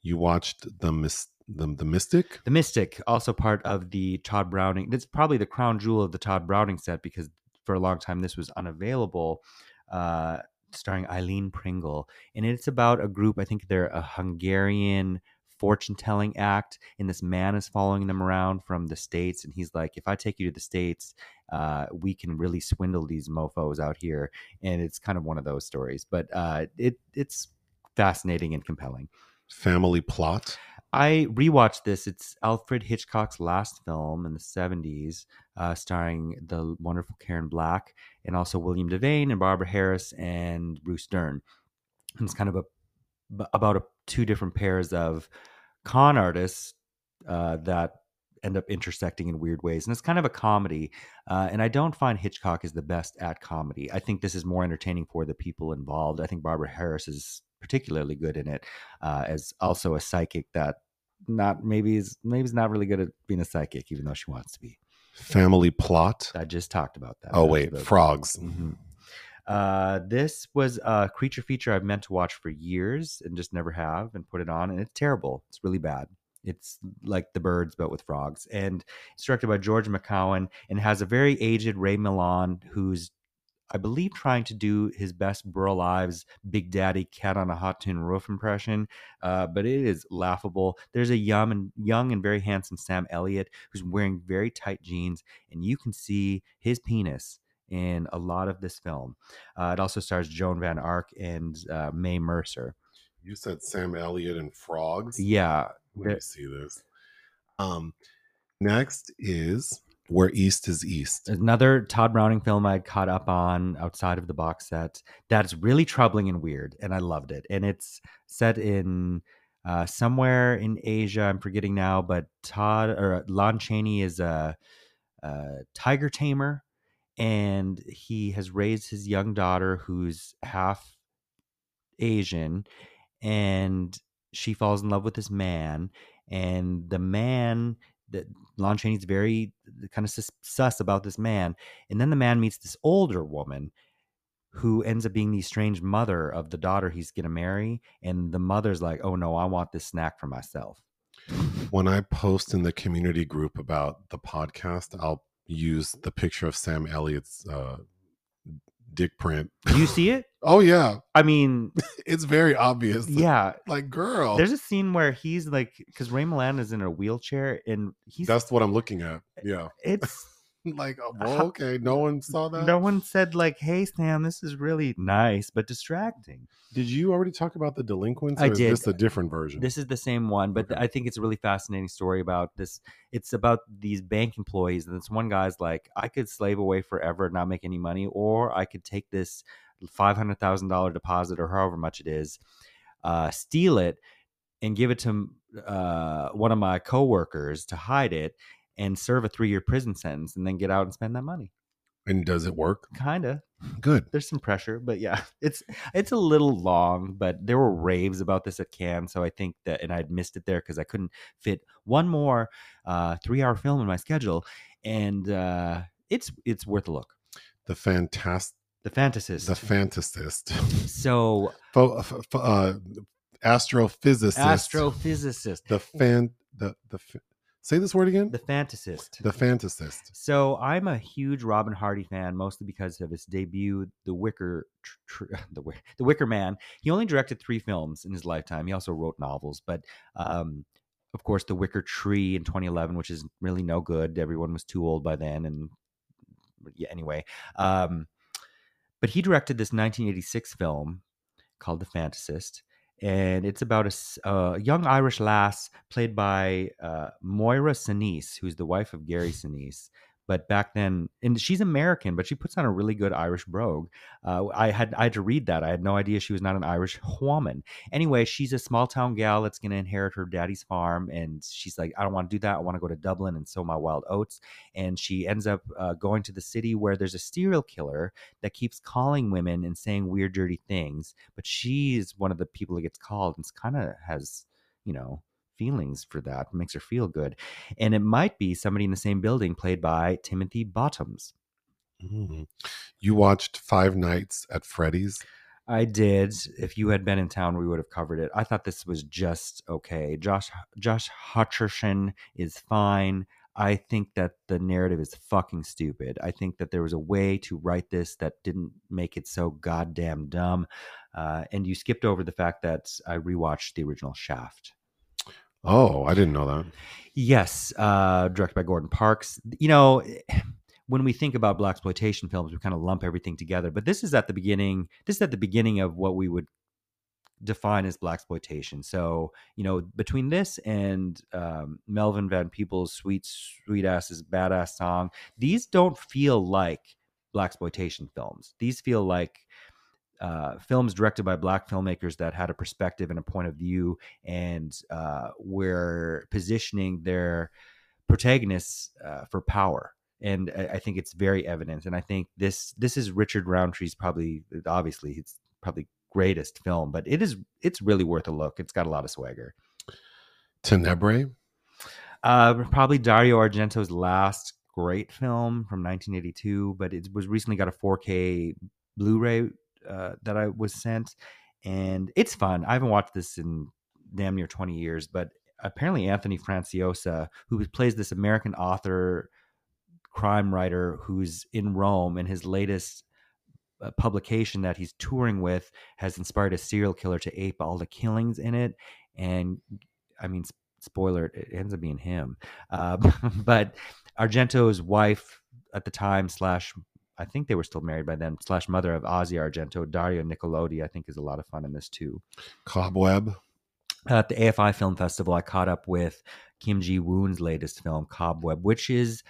You watched the Mis- the, the Mystic? The Mystic, also part of the Tod Browning. That's probably the crown jewel of the Tod Browning set because for a long time this was unavailable. Uh, starring Aileen Pringle, and it's about a group. I think they're a Hungarian fortune telling act, and this man is following them around from the states, and he's like, "If I take you to the states, uh, we can really swindle these mofo's out here." And it's kind of one of those stories, but uh, it it's fascinating and compelling. Family Plot. I rewatched this. It's Alfred Hitchcock's last film in the 70s, uh, starring the wonderful Karen Black and also William Devane and Barbara Harris and Bruce Dern. And it's kind of a, about a, two different pairs of con artists uh, that end up intersecting in weird ways. And it's kind of a comedy. Uh, and I don't find Hitchcock is the best at comedy. I think this is more entertaining for the people involved. I think Barbara Harris is particularly good in it uh, as also a psychic that not maybe is maybe is not really good at being a psychic, even though she wants to be. Family plot. I just talked about that. Oh wait, frogs. Mhm. Uh, this was a creature feature I've meant to watch for years and just never have and put it on, and it's terrible. It's really bad. It's like the birds, but with frogs. And it's directed by George McCowan and has a very aged Ray Milland, who's, I believe, trying to do his best Burl Ives Big Daddy Cat on a Hot Tin Roof impression. Uh, but it is laughable. There's a young and young and very handsome Sam Elliott who's wearing very tight jeans, and you can see his penis in a lot of this film. Uh, it also stars Joan Van Ark and uh, Mae Mercer. You said Sam Elliott and frogs. Yeah, Let me see this. Um, next is Where East is East. another Tod Browning film I caught up on outside of the box set that's really troubling and weird, and I loved it. And it's set in uh, somewhere in Asia. I'm forgetting now, but Tod or Lon Chaney is a, a tiger tamer, and he has raised his young daughter who's half Asian, and she falls in love with this man, and the man that Lon Chaney's very kind of sus, sus about this man, and then the man meets this older woman who ends up being the strange mother of the daughter he's going to marry, and the mother's like, "Oh no, I want this snack for myself." When I post in the community group about the podcast, I'll use the picture of Sam Elliott's uh, dick print. Do you see it? Oh yeah, I mean, it's very obvious. yeah. like girl. There's a scene where he's like, because Ray Milland is in a wheelchair, and he's That's what I'm looking at. Yeah, it's like oh, well, okay. No one saw that. no one said like, "Hey Sam, this is really nice but distracting." Did you already talk about the delinquents? I or is did. This a different version. This is the same one, but Okay. I think it's a really fascinating story about this. It's about these bank employees, and this one guy's like, I could slave away forever and not make any money, or I could take this five hundred thousand dollar deposit or however much it is, uh, steal it, and give it to uh, one of my coworkers to hide it, and serve a three year prison sentence, and then get out and spend that money. and does it work? Kinda. Good. There's some pressure, but yeah, it's it's a little long. But there were raves about this at Cannes, so I think that, and I'd missed it there because I couldn't fit one more uh, three hour film in my schedule, and uh, it's it's worth a look. The fantastic, The Fantasist. the fantasist, so f- f- uh, astrophysicist, astrophysicist, the fan, the the. f- Say this word again. the Fantasist. The fantasist. So I'm a huge Robin Hardy fan, mostly because of his debut, The Wicker, tr- tr- the, Wick- the Wicker Man. He only directed three films in his lifetime. He also wrote novels, but um, of course, The Wicker Tree in 2011, which is really no good. Everyone was too old by then, and yeah. Anyway, um, but he directed this 1986 film called The Fantasist. And it's about a, a young Irish lass played by uh, Moira Sinise, who's the wife of Gary Sinise. But back then, and she's American, but she puts on a really good Irish brogue. Uh, I had I had to read that. I had no idea she was not an Irish woman. Anyway, she's a small town gal that's going to inherit her daddy's farm, and she's like, I don't want to do that. I want to go to Dublin and sow my wild oats. And she ends up uh, going to the city where there's a serial killer that keeps calling women and saying weird, dirty things. But she's one of the people that gets called and kind of has, you know, feelings for that. Makes her feel good. And it might be somebody in the same building played by Timothy Bottoms. Mm. You watched Five Nights at Freddy's. I did. If you had been in town, we would have covered it. I thought this was just okay. Josh Josh Hutcherson is fine. I think that the narrative is fucking stupid. I think that there was a way to write this that didn't make it so goddamn dumb. Uh, and you skipped over the fact that I rewatched the original Shaft. Oh, I didn't know that. Yes, uh, directed by Gordon Parks. You know, when we think about black exploitation films, we kind of lump everything together. But this is at the beginning. This is at the beginning of what we would define as black exploitation. So you know, between this and um, Melvin Van Peebles' "Sweet Sweetback's Baadasssss Song," these don't feel like black exploitation films. These feel like uh, films directed by black filmmakers that had a perspective and a point of view and uh, were positioning their protagonists uh, for power. And I, I think it's very evident. And i think this this is richard roundtree's probably obviously it's probably greatest film but it is it's really worth a look. It's got a lot of swagger. Tenebrae. uh, probably Dario Argento's last great film from 1982, but it was recently got a 4K Blu-ray uh, that I was sent, and it's fun. I haven't watched this in damn near 20 years, but apparently Anthony Franciosa, who plays this American author, crime writer who's in Rome, and his latest uh, publication that he's touring with has inspired a serial killer to ape all the killings in it, and I mean, spoiler, it ends up being him. Uh, but Argento's wife at the time, slash, I think they were still married by then, slash mother of Ozzy Argento, Dario Nicolodi, I think is a lot of fun in this too. Cobweb. At the AFI Film Festival, I caught up with Kim Ji Woon's latest film, Cobweb, which is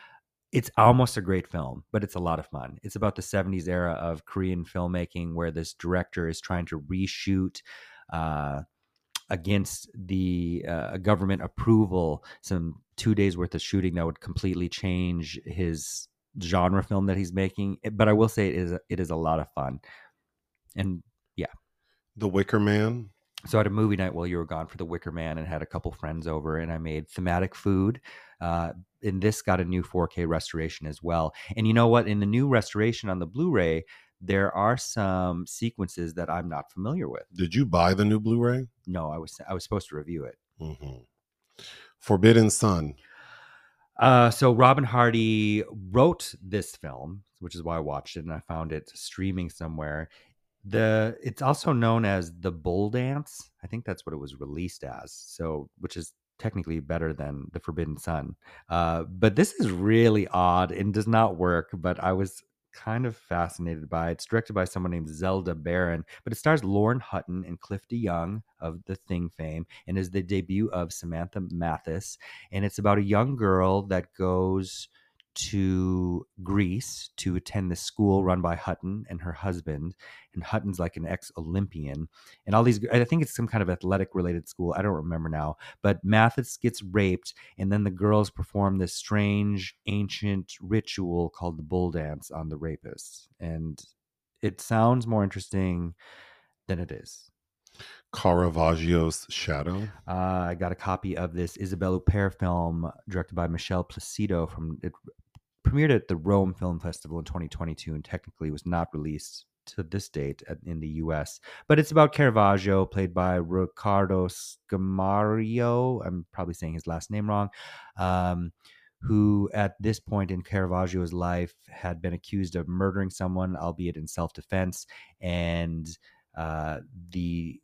it's almost a great film, but it's a lot of fun. It's about the 70s era of Korean filmmaking where this director is trying to reshoot uh, against the uh, government approval some two days worth of shooting that would completely change his genre film that he's making. But I will say it is it is a lot of fun. And yeah, The Wicker Man. so I had a movie night while you were gone for The Wicker Man and had a couple friends over, and I made thematic food. Uh, and this got a new 4K restoration as well. And you know what? In the new restoration on the Blu-ray, there are some sequences that I'm not familiar with. Did you buy the new Blu-ray? No, I was I was supposed to review it. Mm-hmm. Forbidden Sun. Uh, so Robin Hardy wrote this film, which is why I watched it and I found it streaming somewhere. The it's also known as the Bull Dance. I think that's what it was released as. So, which is technically better than the Forbidden Sun. Uh, but this is really odd and does not work. But I was kind of fascinated by it. It's directed by someone named Zelda Barron, but it stars Lauren Hutton and Cliff De Young of the Thing fame, and is the debut of Samantha Mathis and it's about a young girl that goes to Greece to attend the school run by Hutton and her husband. And Hutton's like an ex Olympian. And all these, I think it's some kind of athletic related school. I don't remember now. But Mathis gets raped. And then the girls perform this strange ancient ritual called the bull dance on the rapists. And it sounds more interesting than it is. Caravaggio's Shadow. Uh, I got a copy of this Isabelle Huppert film directed by Michelle Placido from it premiered at the Rome Film Festival in 2022 and technically was not released to this date in the US. But it's about Caravaggio, played by Riccardo Scamario. I'm probably saying his last name wrong. Um, who at this point in Caravaggio's life had been accused of murdering someone, albeit in self defense. And uh, the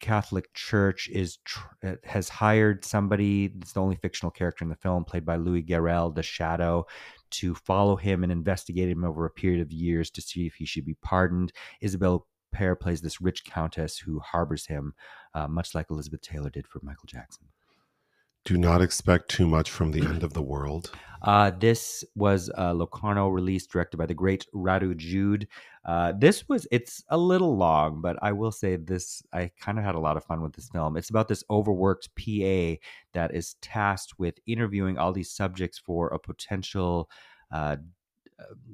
Catholic Church is tr- uh, has hired somebody. It's the only fictional character in the film, played by Louis Garrel, the Shadow, to follow him and investigate him over a period of years to see if he should be pardoned. Isabelle Huppert plays this rich countess who harbors him, uh, much like Elizabeth Taylor did for Michael Jackson. Do not expect too much from the end of the world. Uh, this was a Locarno release directed by the great Radu Jude. Uh, this was, it's a little long, but I will say this, I kind of had a lot of fun with this film. It's about this overworked PA that is tasked with interviewing all these subjects for a potential, uh, uh,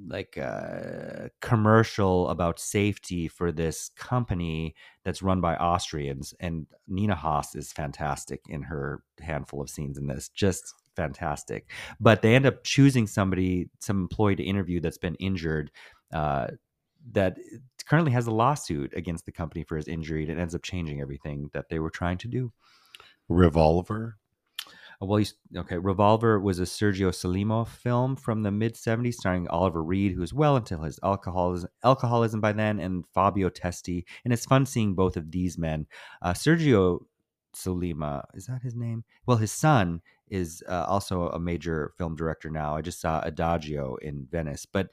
like uh, commercial about safety for this company that's run by Austrians. And Nina Hoss is fantastic in her handful of scenes in this. Just fantastic. But they end up choosing somebody, some employee to interview that's been injured. Uh, that currently has a lawsuit against the company for his injury. and It ends up changing everything that they were trying to do. Revolver. Uh, Well, you, okay. Revolver was a Sergio Sollima film from the mid 70s, starring Oliver Reed, who was well into his alcoholism, alcoholism by then, and Fabio Testi. And it's fun seeing both of these men. Uh, Sergio Sollima, is that his name? Well, his son is uh, also a major film director now. I just saw Adagio in Venice, but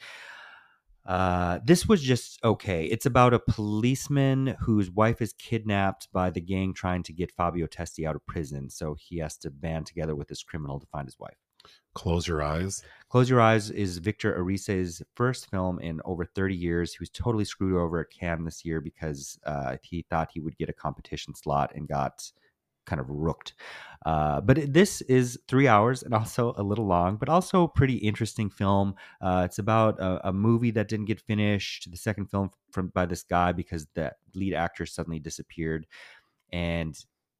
uh, this was just okay. It's about a policeman whose wife is kidnapped by the gang trying to get Fabio Testi out of prison. So he has to band together with this criminal to find his wife. Close Your Eyes. Close Your Eyes is Victor Erice's first film in over 30 years. He was totally screwed over at Cannes this year because uh, he thought he would get a competition slot and got kind of rooked. Uh, but this is three hours and also a little long, but also pretty interesting film. Uh, it's about a, a movie that didn't get finished, the second film from by this guy because the lead actor suddenly disappeared. And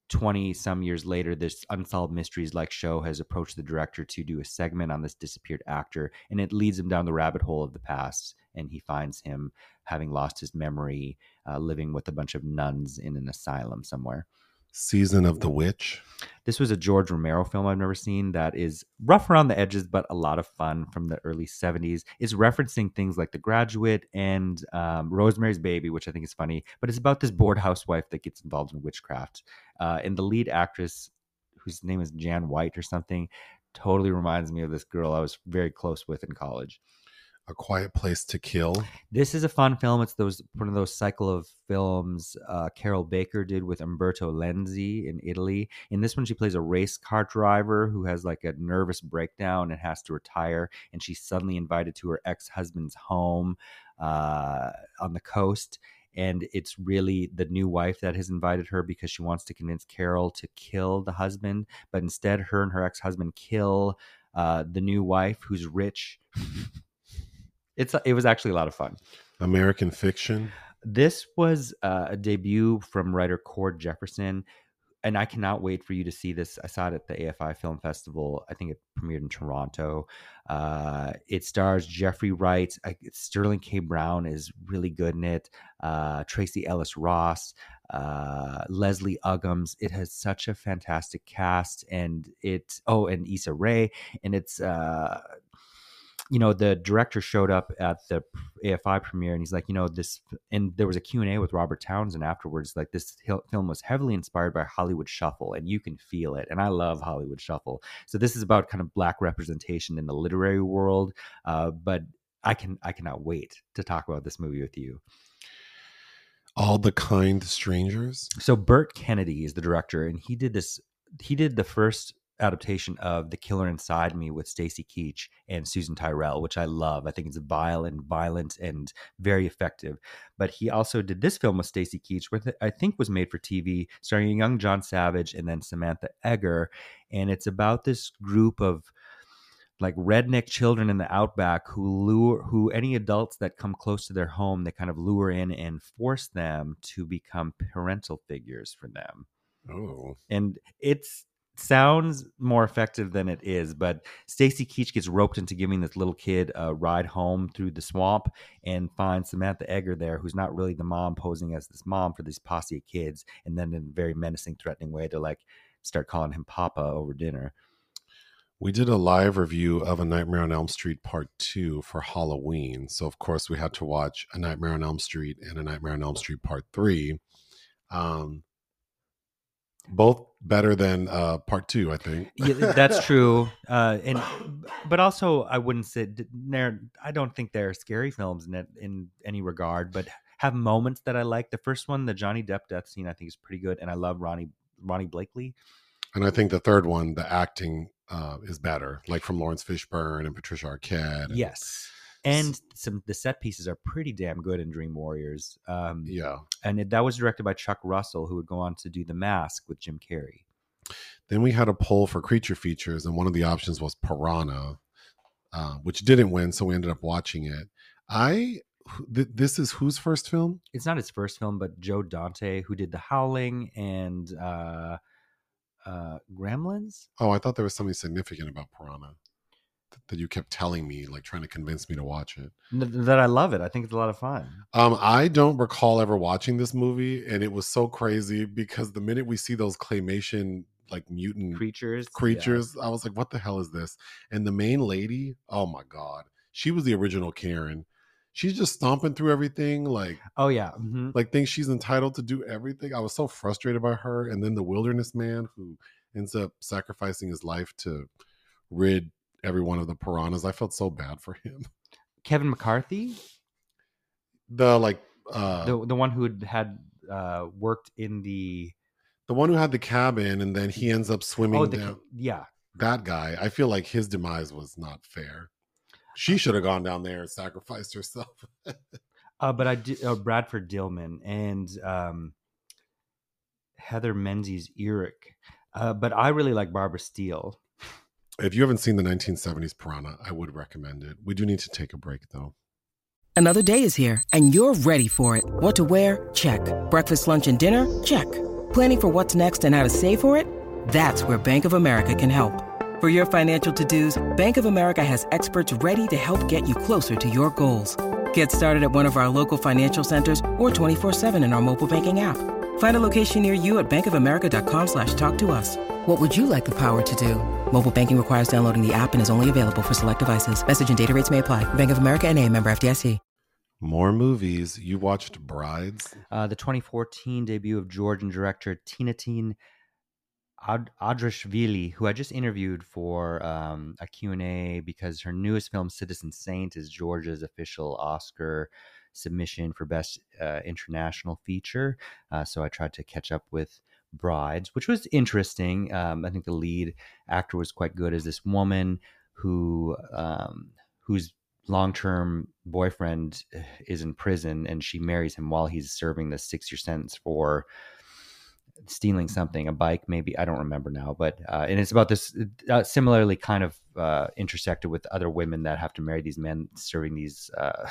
20 some years later, this Unsolved Mysteries like show has approached the director to do a segment on this disappeared actor, and it leads him down the rabbit hole of the past. And he finds him having lost his memory, uh, living with a bunch of nuns in an asylum somewhere. Season of the Witch. This was a George Romero film I've never seen that is rough around the edges, but a lot of fun from the early 70s. It's referencing things like The Graduate and um, Rosemary's Baby, which I think is funny, but it's about this bored housewife that gets involved in witchcraft. Uh, and the lead actress, whose name is Jan White or something, totally reminds me of this girl I was very close with in college. A Quiet Place to Kill. This is a fun film. It's those one of those cycle of films uh, Carroll Baker did with Umberto Lenzi in Italy. In this one, she plays a race car driver who has like a nervous breakdown and has to retire. And she's suddenly invited to her ex husband's home uh, on the coast. And it's really the new wife that has invited her because she wants to convince Carroll to kill the husband. But instead, her and her ex husband kill uh, the new wife who's rich. it's it was actually a lot of fun. American Fiction. This was uh, a debut from writer Cord Jefferson, and I cannot wait for you to see this. I saw it at the AFI Film Festival. I think it premiered in Toronto. Uh, it stars Jeffrey Wright. I, Sterling K. Brown is really good in it. Uh, Tracee Ellis Ross, uh, Leslie Uggams. It has such a fantastic cast, and it. Oh, and Issa Rae, and it's. You know the director showed up at the AFI premiere and he's like you know this and there was a Q&A with Robert Townsend afterwards like this film was heavily inspired by Hollywood Shuffle and you can feel it and I love Hollywood Shuffle so this is about kind of black representation in the literary world uh, but I can I cannot wait to talk about this movie with you All the Kind Strangers. so Burt Kennedy is the director and he did this he did the first adaptation of The Killer Inside Me with Stacy Keach and Susan Tyrrell, which I love. I think it's vile and violent and very effective. But he also did this film with Stacy Keach, which I think was made for TV, starring young John Savage and then Samantha Eggar. And it's about this group of like redneck children in the outback who lure who any adults that come close to their home they kind of lure in and force them to become parental figures for them Oh. and it's sounds more effective than it is but stacy keach gets roped into giving this little kid a ride home through the swamp and finds samantha eggar there who's not really the mom posing as this mom for these posse of kids and then in a very menacing threatening way to like start calling him papa over dinner We did a live review of A Nightmare on Elm Street Part 2 for Halloween. So, of course, we had to watch A Nightmare on Elm Street and A Nightmare on Elm Street Part 3. Um, both better than uh, Part 2, I think. yeah, that's true. Uh, and but also, I wouldn't say they're. I don't think they're scary films in it, in any regard, but have moments that I like. The first one, the Johnny Depp death scene, I think is pretty good, and I love Ronee Ronee Blakley. And I think the third one, the acting uh, is better, like from Laurence Fishburne and Patricia Arquette. and- Yes, and some the set pieces are pretty damn good in Dream Warriors. Um, Yeah. and it, that was directed by Chuck Russell, who would go on to do The Mask with Jim Carrey. Then we had a poll for creature features, and one of the options was Piranha, uh, which didn't win, so we ended up watching it. I th- this is whose first film? It's not his first film, but Joe Dante, who did The Howling and uh, uh, Gremlins. Oh, I thought there was something significant about Piranha that you kept telling me, like trying to convince me to watch it. That I love it. I think it's a lot of fun. Um, I don't recall ever watching this movie, and it was so crazy because the minute we see those claymation like mutant Creatures, yeah. creatures, I was like, "What the hell is this?" And the main lady, oh my god, she was the original Karen. She's just stomping through everything, like Oh yeah, mhm. like thinks she's entitled to do everything. I was so frustrated by her. And then the wilderness man who ends up sacrificing his life to rid everyone of the piranhas. I felt so bad for him. Kevin McCarthy, The like uh the, the one who had, had uh, worked in the the one who had the cabin and then he ends up swimming oh the, down. yeah that guy, I feel like his demise was not fair. She should have gone down there and sacrificed herself. Uh, but I did uh, Bradford Dillman and um, Heather Menzies Urich. Uh, but I really like Barbara Steele. If you haven't seen the 1970s Piranha, I would recommend it. We do need to take a break though. Another day is here, and you're ready for it. What to wear? Check. Breakfast, lunch, and dinner? Check. Planning for what's next and how to save for it? That's where Bank of America can help. For your financial to dos, Bank of America has experts ready to help get you closer to your goals. Get started at one of our local financial centers or 24-7 in our mobile banking app. Find a location near you at bankofamerica.com slash talk to us. What would you like the power to do? Mobile banking requires downloading the app and is only available for select devices. Message and data rates may apply. Bank of America and a member FDIC. More movies. You watched Brides? Uh, the 2014 debut of Georgian director Tinatin Ad- Adrashvili, who I just interviewed for um, a Q&A because her newest film, Citizen Saint, is Georgia's official Oscar submission for Best uh, International Feature. Uh, so I tried to catch up with Brides, which was interesting. Um, I think the lead actor was quite good as this woman who um, whose long-term boyfriend uh, is in prison and she marries him while he's serving the six-year sentence for stealing something, a bike, maybe I don't remember now, but uh, and it's about this uh, similarly kind of uh, intersected with other women that have to marry these men serving these uh,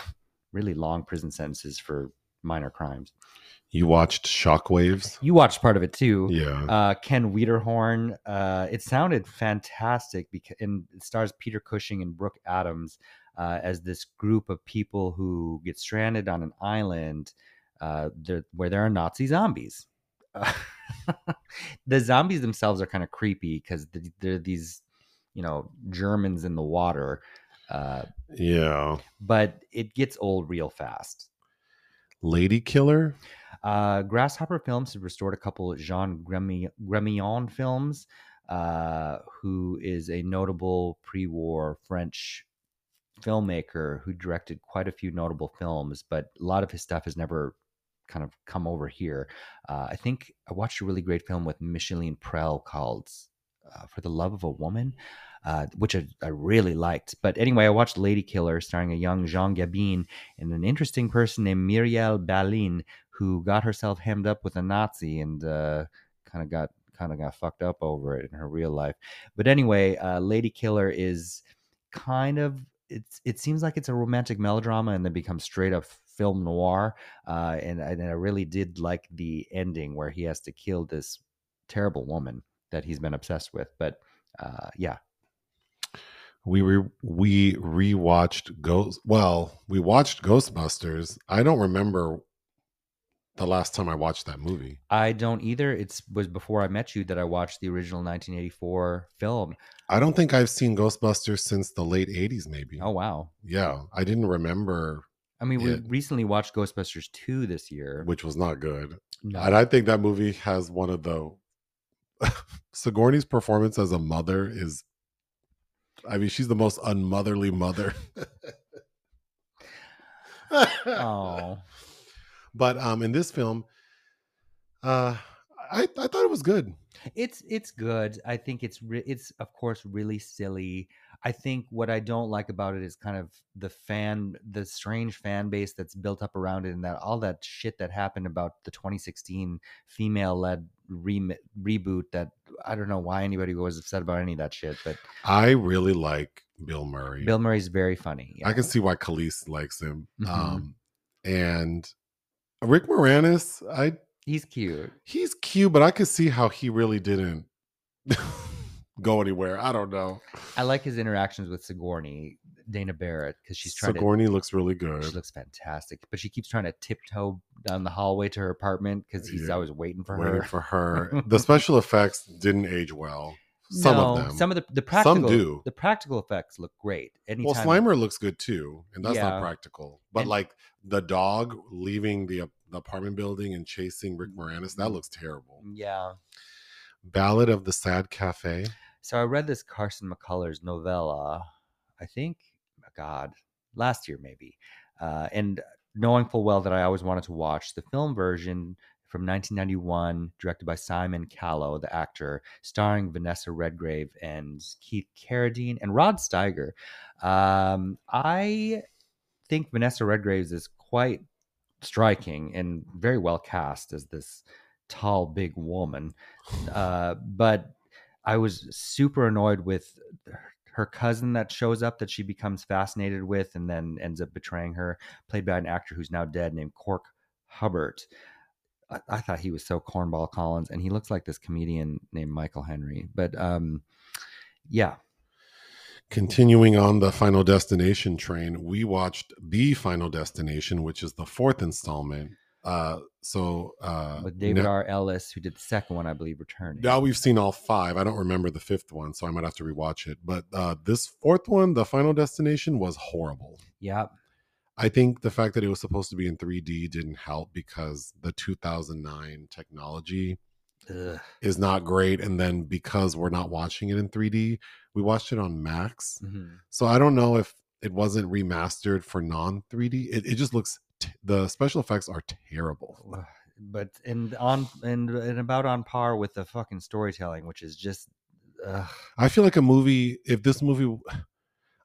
really long prison sentences for minor crimes. You watched Shockwaves? You watched part of it too. Yeah. Uh, Ken Wiederhorn. Uh, it sounded fantastic because and it stars Peter Cushing and Brooke Adams uh, as this group of people who get stranded on an island uh, where there are Nazi zombies. the zombies themselves are kind of creepy because they're these, you know, Germans in the water. Uh, yeah. But it gets old real fast. Lady Killer? Uh, Grasshopper Films has restored a couple Jean Gremillon films, uh, who is a notable pre war French filmmaker who directed quite a few notable films, but a lot of his stuff has never kind of come over here. Uh, I think I watched a really great film with Micheline Presle called uh, For the Love of a Woman, uh, which I, I, really liked. But anyway, I watched Lady Killer starring a young Jean Gabin and an interesting person named Mireille Balin who got herself hemmed up with a Nazi and kind of got kind of got fucked up over it in her real life. But anyway, uh, Lady Killer is kind of it's it seems like it's a romantic melodrama and then becomes straight up film noir. Uh, and, and I really did like the ending where he has to kill this terrible woman that he's been obsessed with. But uh, yeah. We re- we rewatched Ghost. Well, we watched Ghostbusters. I don't remember the last time I watched that movie. I don't either. It was before I met you that I watched the original 1984 film. I don't think I've seen Ghostbusters since the late 80s, maybe. Oh, wow. Yeah. I didn't remember I mean, we recently watched Ghostbusters 2 this year, which was not good. No. And I think that movie has one of the Sigourney's performance as a mother is I mean, she's the most unmotherly mother. oh. But um in this film, uh I I thought it was good. It's it's good. I think it's re- it's of course really silly. I think what I don't like about it is kind of the fan, the strange fan base that's built up around it, and that all that shit that happened about the 2016 female-led re- reboot. That I don't know why anybody was upset about any of that shit, but I really like Bill Murray. Bill Murray's very funny. Yeah. I can see why Khalees likes him. Mm-hmm. Um, and Rick Moranis, I he's cute. He's cute, but I could see how he really didn't go anywhere. I don't know. I like his interactions with Sigourney, Dana Barrett, because she's trying Sigourney to, looks really good. She looks fantastic, but she keeps trying to tiptoe down the hallway to her apartment because he's yeah. always waiting for waiting her. for her. the special effects didn't age well. Some no, of them. Some of the the practical. Some do. The practical effects look great. Anytime well, Slimer looks good too, and that's Yeah. not practical. But And- like the dog leaving the, uh, the apartment building and chasing Rick Moranis, that mm. looks terrible. Yeah. Ballad of the Sad Cafe. So I read this Carson McCullers novella, I think, God, last year maybe. Uh, and knowing full well that I always wanted to watch the film version from 1991, directed by Simon Callow, the actor, starring Vanessa Redgrave and Keith Carradine and Rod Steiger. Um, I think Vanessa Redgraves is quite striking and very well cast as this tall, big woman. Uh, but I was super annoyed with her cousin that shows up that she becomes fascinated with and then ends up betraying her, played by an actor who's now dead named Cork Hubbard. I, I thought he was so cornball Collins, and he looks like this comedian named Michael Henry. But um, yeah, Continuing on the Final Destination train, we watched The Final Destination, which is the fourth installment. Uh, so uh, with David now, R. Ellis, who did the second one, I believe, returning. now we've seen all five. I don't remember the fifth one, so I might have to rewatch it. But uh, this fourth one, The Final Destination, was horrible. Yeah, I think the fact that it was supposed to be in 3D didn't help because the 2009 technology Ugh. is not great. And then because we're not watching it in 3D, we watched it on Max. Mhm. So I don't know if it wasn't remastered for non 3D. It, it just looks, t- the special effects are terrible. But and on and and about on par with the fucking storytelling, which is just. I feel like a movie, if this movie,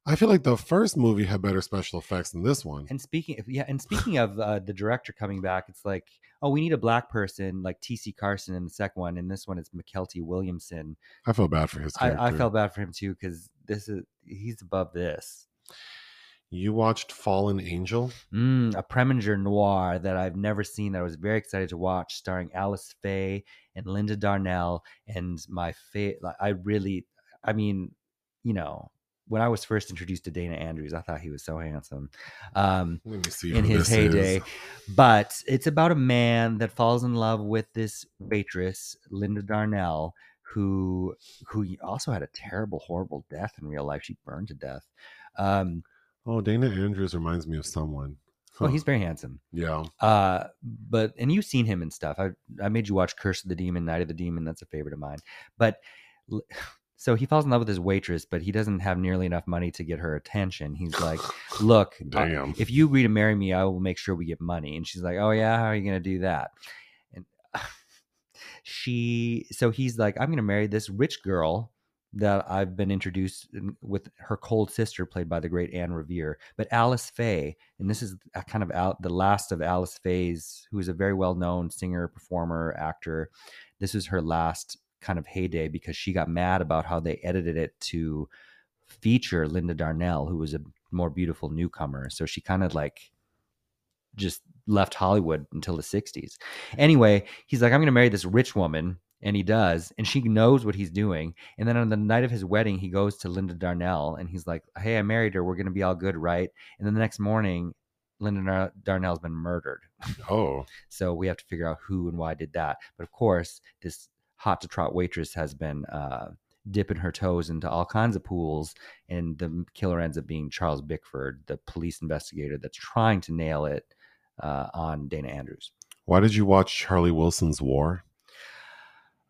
I feel like the first movie had better special effects than this one. And speaking of yeah, and speaking of uh, the director coming back, it's like, oh, we need a black person like T.C. Carson in the second one, and this one is Mykelti Williamson. I feel bad for his character. I, I felt bad for him too because this is he's above this. You watched Fallen Angel? Mm, a Preminger noir that I've never seen that I was very excited to watch, starring Alice Faye and Linda Darnell. And my favorite, like, I really, I mean, you know, when I was first introduced to Dana Andrews, I thought he was so handsome. Um, Let me see. in his heyday. is. But it's about a man that falls in love with this waitress, Linda Darnell, who who also had a terrible, horrible death in real life. She burned to death. Um, Oh, Dana Andrews reminds me of someone. well, Huh. he's very handsome. yeah. Uh, but and you've seen him and stuff. I I made you watch Curse of the Demon, Night of the Demon. That's a favorite of mine. But so he falls in love with his waitress, but he doesn't have nearly enough money to get her attention. He's like, "Look, Damn. if you agree to marry me, I will make sure we get money." And she's like, "Oh yeah, how are you going to do that?" And she, so he's like, "I'm going to marry this rich girl." That I've been introduced in- with her cold sister, played by the great Anne Revere, but Alice Faye, and this is kind of out the last of Alice Faye's, who is a very well known singer, performer, actor. This is her last kind of heyday because she got mad about how they edited it to feature Linda Darnell, who was a more beautiful newcomer. So she kind of like just left Hollywood until the 60s. Anyway, he's like, I'm going to marry this rich woman. And he does. And she knows what he's doing. And then on the night of his wedding, he goes to Linda Darnell and he's like, Hey, I married her. We're going to be all good, right? And then the next morning, Linda Dar- Darnell's been murdered. Oh, So we have to figure out who and why did that. But of course, this hot to trot waitress has been uh, dipping her toes into all kinds of pools, and the killer ends up being Charles Bickford, the police investigator that's trying to nail it uh, on Dana Andrews. why did you watch Charlie Wilson's War?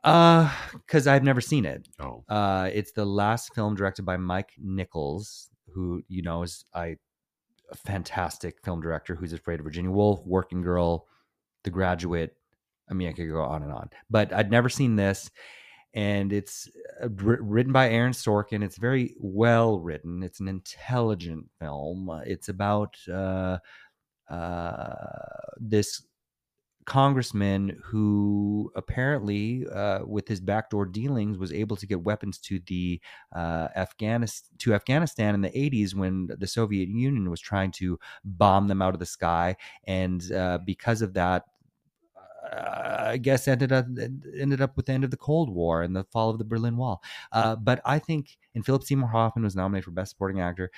Uh, because I've never seen it. Oh, Uh, it's the last film directed by Mike Nichols, who you know is I, a fantastic film director who's afraid of Virginia Woolf, Working Girl, The Graduate. I mean, I could go on and on, but I'd never seen this, and it's uh, written by Aaron Sorkin. It's very well written. It's an intelligent film. It's about uh, uh, this congressman who apparently, uh, with his backdoor dealings, was able to get weapons to the uh, Afghanistan to Afghanistan in the 80s when the Soviet Union was trying to bomb them out of the sky, and uh, because of that. uh, I guess ended up ended up with the end of the Cold War and the fall of the Berlin Wall. Uh, but I think, and Philip Seymour Hoffman was nominated for Best Supporting Actor.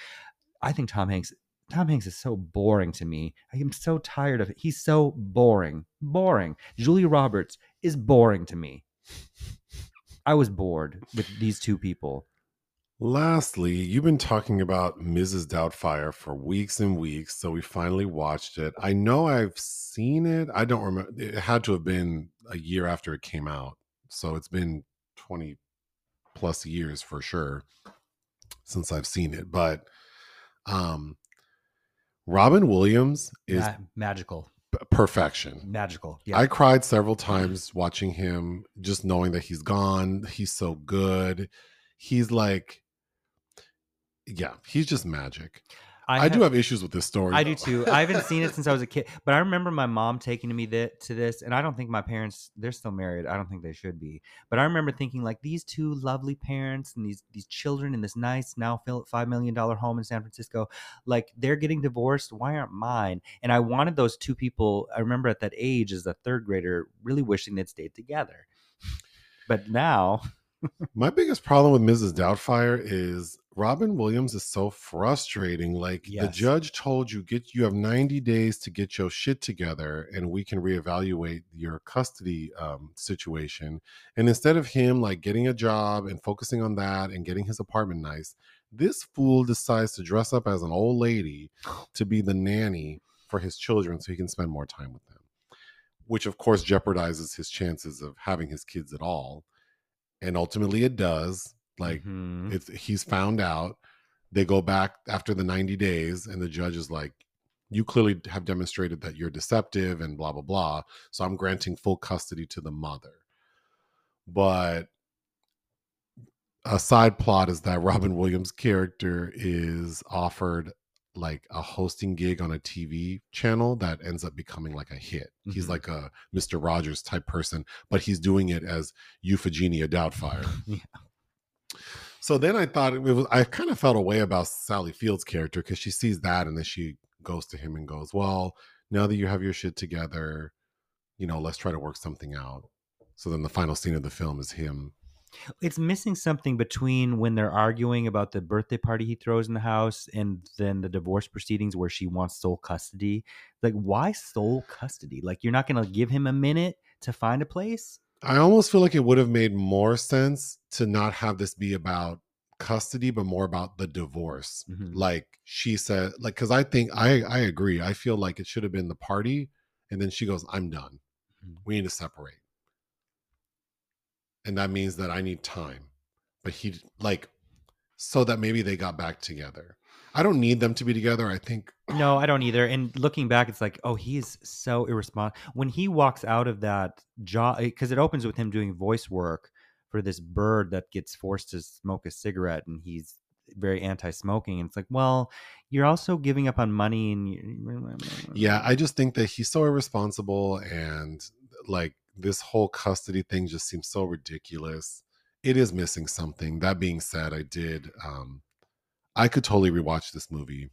I think Tom Hanks Tom Hanks is so boring to me. I am so tired of it. He's so boring. Boring. Julia Roberts is boring to me. I was bored with these two people. Lastly, you've been talking about Mrs. Doubtfire for weeks and weeks, so we finally watched it. I know I've seen it. I don't remember. It had to have been a year after it came out, so it's been 20 plus years for sure since I've seen it. But um Robin Williams is Ma- magical. p- perfection. Magical. Yeah. I cried several times watching him, just knowing that he's gone. He's so good. He's like, yeah, he's just magic. I, do have issues with this story. I do too. I haven't seen it since I was a kid, but I remember my mom taking me to this, and I don't think my parents they're still married. I don't think they should be, but I remember thinking like these two lovely parents and these these children in this nice now five million dollar home in San Francisco, like they're getting divorced. Why aren't mine? And I wanted those two people. I remember at that age as a third grader, really wishing they'd stayed together. But now, My biggest problem with Mrs. Doubtfire is Robin Williams is so frustrating. Like the judge told you, get you have 90 days to get your shit together and we can reevaluate your custody um, situation. And instead of him like getting a job and focusing on that and getting his apartment nice, this fool decides to dress up as an old lady to be the nanny for his children so he can spend more time with them. Which of course jeopardizes his chances of having his kids at all. And ultimately it does. Like Mhm. it's he's found out they go back after the 90 days and the judge is like you clearly have demonstrated that you're deceptive and blah blah blah so i'm granting full custody to the mother but a side plot is that robin williams character is offered like a hosting gig on a tv channel that ends up becoming like a hit he's Mhm. like a mr rogers type person but he's doing it as euphegenia doubtfire Yeah. So then I thought it was, I kind of felt a way about Sally Field's character because she sees that and then she goes to him and goes, Well, now that you have your shit together, you know, let's try to work something out. So then the final scene of the film is him. it's missing something between when they're arguing about the birthday party he throws in the house and then the divorce proceedings where she wants sole custody. Like, why sole custody? Like, you're not going to give him a minute to find a place? I almost feel like it would have made more sense to not have this be about custody, but more about the divorce. Mhm. Like she said, like, because I think I, I agree. I feel like it should have been the party. And then she goes, I'm done. Mhm. We need to separate. And that means that I need time. But he, like, so that maybe they got back together. I don't need them to be together. I think No, I don't either. And looking back, it's like, oh, he's so irresponsible. When he walks out of that job, because it opens with him doing voice work for this bird that gets forced to smoke a cigarette, and he's very anti-smoking. And it's like, well, you're also giving up on money, and you, Yeah, I just think that he's so irresponsible and like this whole custody thing just seems so ridiculous. It is missing something. That being said, I did um I could totally rewatch this movie.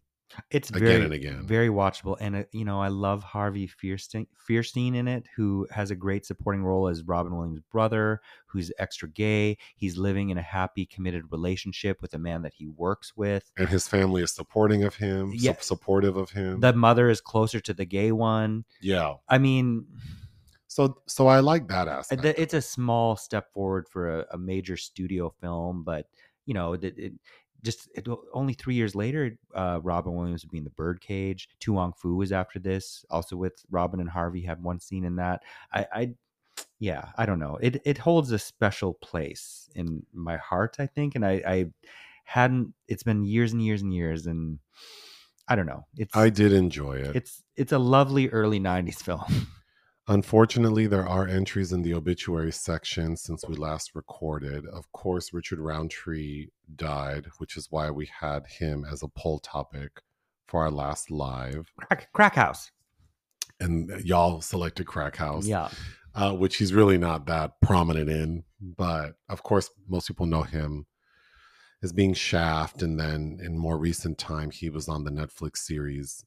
it's again very, and again. very watchable. And uh, you know, I love Harvey Fierstein, Fierstein in it, who has a great supporting role as Robin Williams' brother, who's extra gay. He's living in a happy, committed relationship with a man that he works with. And his family is supporting of him, su- supportive of him. The mother is closer to the gay one. yeah. I mean, So so I like that uh, aspect. it's a small step forward for a, a major studio film, but you know, it, it just it, only three years later, uh, Robin Williams would be in the Birdcage. To Wong Foo was after this, also with Robin and Harvey had one scene in that. I, I yeah, I don't know. It it holds a special place in my heart, I think, and I, I hadn't. It's been years and years and years, and I don't know. It's I did enjoy it. it's it's a lovely early '90s film. Unfortunately, there are entries in the obituary section since we last recorded. Of course, Richard Roundtree died, which is why we had him as a poll topic for our last live. Crack, Crack House. And y'all selected Crack House, Yeah. uh, which he's really not that prominent in. But of course, most people know him as being Shaft. And then in more recent time, he was on the Netflix series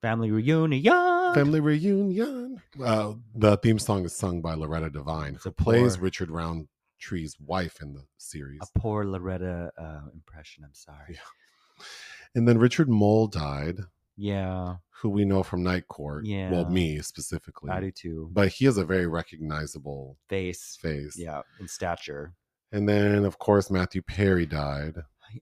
Family reunion. Family Reunion. Uh, the theme song is sung by Loretta Devine, who plays poor- Richard Roundtree's wife in the series. A poor Loretta uh, impression. I'm sorry. Yeah. And then Richard Moll died, Yeah, who we know from Night Court. Yeah. Well, me specifically. I do too. But he has a very recognizable Face. face. Yeah, in stature. And then, of course, Matthew Perry died.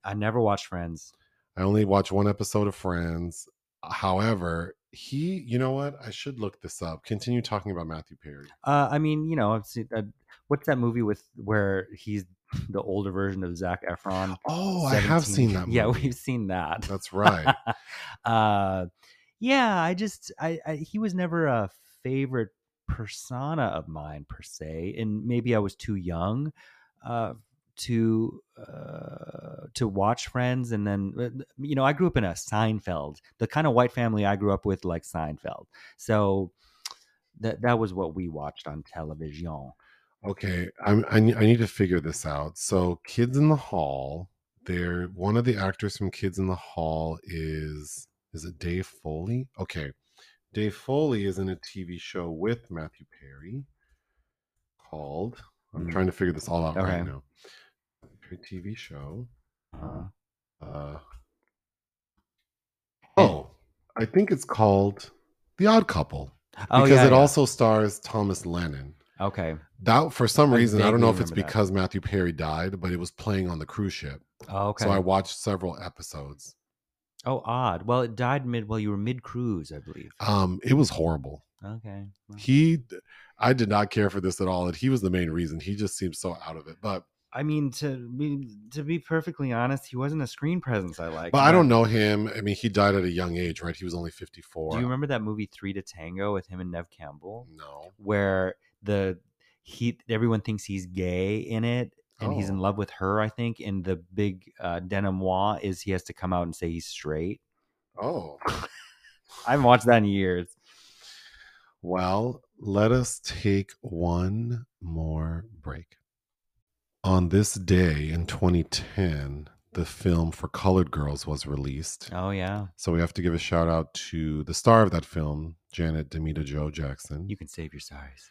I never watched Friends. I only watched one episode of Friends. However, he, you know what? I should look this up. Continue talking about Matthew Perry. Uh, I mean, you know, I've seen, uh, what's that movie with where he's the older version of Zac Efron? Oh, I have seen that. Yeah, we've seen that. That's right. uh, yeah, I just I, I he was never a favorite persona of mine per se, and maybe I was too young uh, to uh, to watch Friends, and then uh, you know I grew up in a Seinfeld, the kind of white family I grew up with, like Seinfeld. So that that was what we watched on television. Okay, I'm, I, I need to figure this out. So, Kids in the Hall, they're one of the actors from Kids in the Hall is is it Dave Foley? Okay, Dave Foley is in a TV show with Matthew Perry called. I'm Mm. trying to figure this all out Okay. right now. TV show. Uh, Uh, oh, I think it's called The Odd Couple oh because yeah, it yeah. also stars Thomas Lennon. okay. That for some I reason I don't know if it's remember that. because Matthew Perry died, but it was playing on the cruise ship. Oh, okay. So I watched several episodes. oh, odd. Well, it died mid. Well, you were mid cruise, I believe. Um, it was horrible. Okay. well, He, I did not care for this at all, and he was the main reason. He just seemed so out of it. But I mean, to be to be perfectly honest, he wasn't a screen presence I like. but I don't know him. I mean, he died at a young age, right? He was only fifty four. Do you remember that movie Three to Tango with him and Neve Campbell, No. where the he everyone thinks he's gay in it, and he's in Oh. love with her. I think, and the big uh, denouement is he has to come out and say he's straight. Oh. I haven't watched that in years. Well, let us take one more break. On this day in 2010, the film for colored girls was released. Oh yeah, So we have to give a shout out to the star of that film, Janet Damita Jo Jackson. you can save your sorries.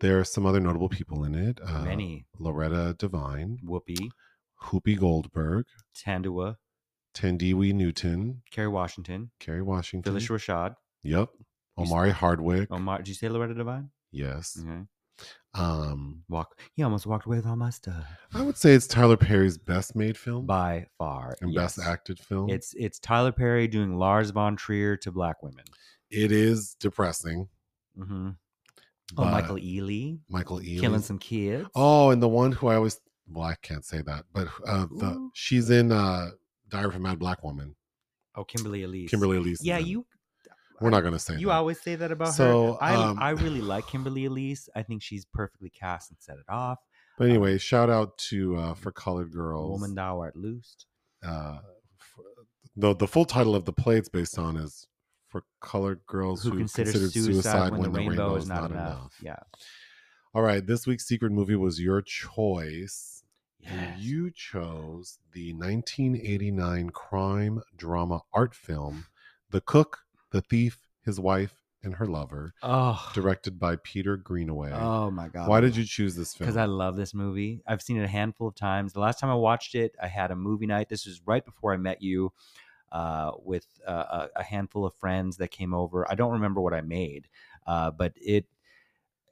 There are some other notable people in it. Uh, Many Loretta Devine, Whoopi, Whoopi Goldberg, Tandua, Thandiwe Newton, Kerry Washington, Kerry Washington. Phylicia Rashad, Yep. Omari Hardwick. Omar. Did you say Loretta Devine? Yes. Okay. Um, Walk. He almost walked away with all my stuff. I would say it's Tyler Perry's best made film By far, and yes. best acted film. It's it's Tyler Perry doing Lars von Trier to black women. it is depressing. Mm-hmm. Oh, Michael Ealy Michael Ealy. killing some kids. Oh, and the one who I always well, I can't say that, but uh, the she's in uh, Diary of a Mad Black Woman. oh, Kimberly Elise. Kimberly Elise. Yeah, you We're not gonna say you that. always say that about So, her. I um, I really like Kimberly Elise. I think she's perfectly cast and set it off. But anyway, shout out to uh, for colored girls. Woman thou art loosed. uh, f- the the full title of the play it's based on is for colored girls Who, who, consider considered suicide, when, the rainbow, is not, not enough. Yeah. All right, this week's secret movie was your choice. Yes. You chose the 1989 crime drama art film, The Cook, The Thief, His Wife, and Her Lover, oh. directed by Peter Greenaway. Oh my god. Why did you choose this film? because I love this movie. I've seen it a handful of times. The last time I watched it, I had a movie night. This was right before I met you, uh, with uh, a, handful of friends that came over. I don't remember what I made, uh, but it.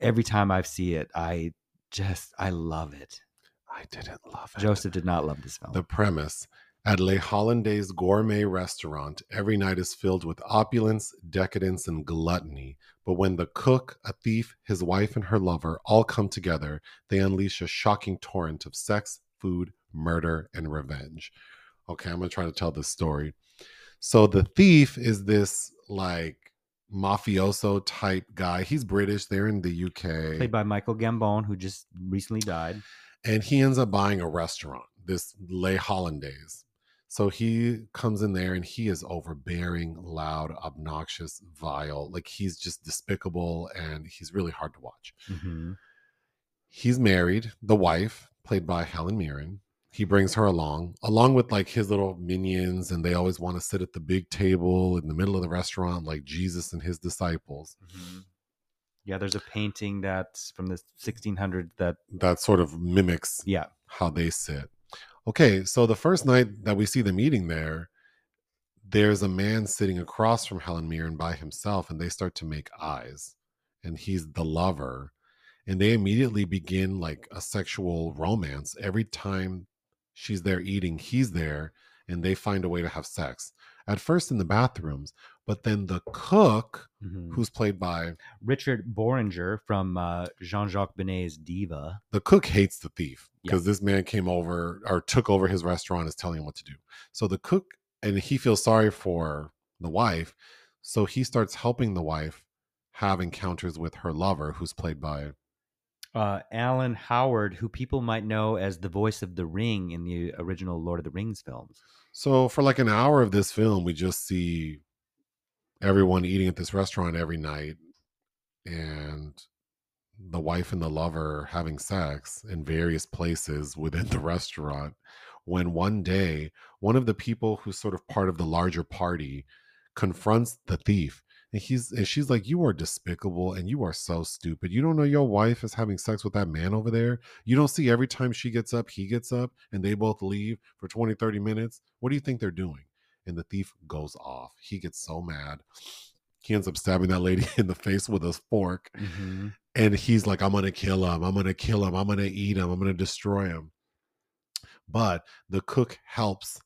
Every time I see it, I just I love it. I didn't love it. Joseph did not love this film. The premise at Le Hollandaise gourmet restaurant, every night is filled with opulence, decadence, and gluttony. But when the cook, a thief, his wife, and her lover all come together, they unleash a shocking torrent of sex, food, murder, and revenge. Okay, I'm to try to tell this story. So the thief is this like mafioso type guy. He's British. They're in the UK Played by Michael Gambon, who just recently died. and he ends up buying a restaurant, this Le Hollandaise. So he comes in there and he is overbearing, loud, obnoxious, vile. Like he's just despicable and he's really hard to watch. Mm-hmm. He's married, the wife, played by Helen Mirren. He brings her along, along with like his little minions, and they always want to sit at the big table in the middle of the restaurant, like Jesus and his disciples. Mm-hmm. Yeah, there's a painting that's from the 1600s that That sort of mimics yeah how they sit. Okay, so the first night that we see them eating there, there's a man sitting across from Helen Mirren by himself, and they start to make eyes, and he's the lover, and they immediately begin like a sexual romance. Every time she's there eating, he's there, and they find a way to have sex. At first in the bathrooms, but then the cook, Mhm. who's played by Richard Bohringer from uh, Jean-Jacques Beineix's Diva. the cook hates the thief Yeah. because this man came over or took over his restaurant is telling him what to do so the cook and he feels sorry for the wife So he starts helping the wife have encounters with her lover, who's played by Uh, Alan Howard, who people might know as the voice of the Ring in the original Lord of the Rings films. So for like an hour of this film, we just see everyone eating at this restaurant every night and the wife and the lover having sex in various places within the restaurant. When one day, one of the people who's sort of part of the larger party confronts the thief. And he's and she's like, You are despicable and you are so stupid. You don't know your wife is having sex with that man over there. You don't see every time she gets up, he gets up, and they both leave for 20, 30 minutes. What do you think they're doing? And the thief goes off. He gets so mad. He ends up stabbing that lady in the face with a fork. Mm-hmm. And he's like, I'm going to kill him. I'm going to kill him. I'm going to eat him. I'm going to destroy him. But the cook helps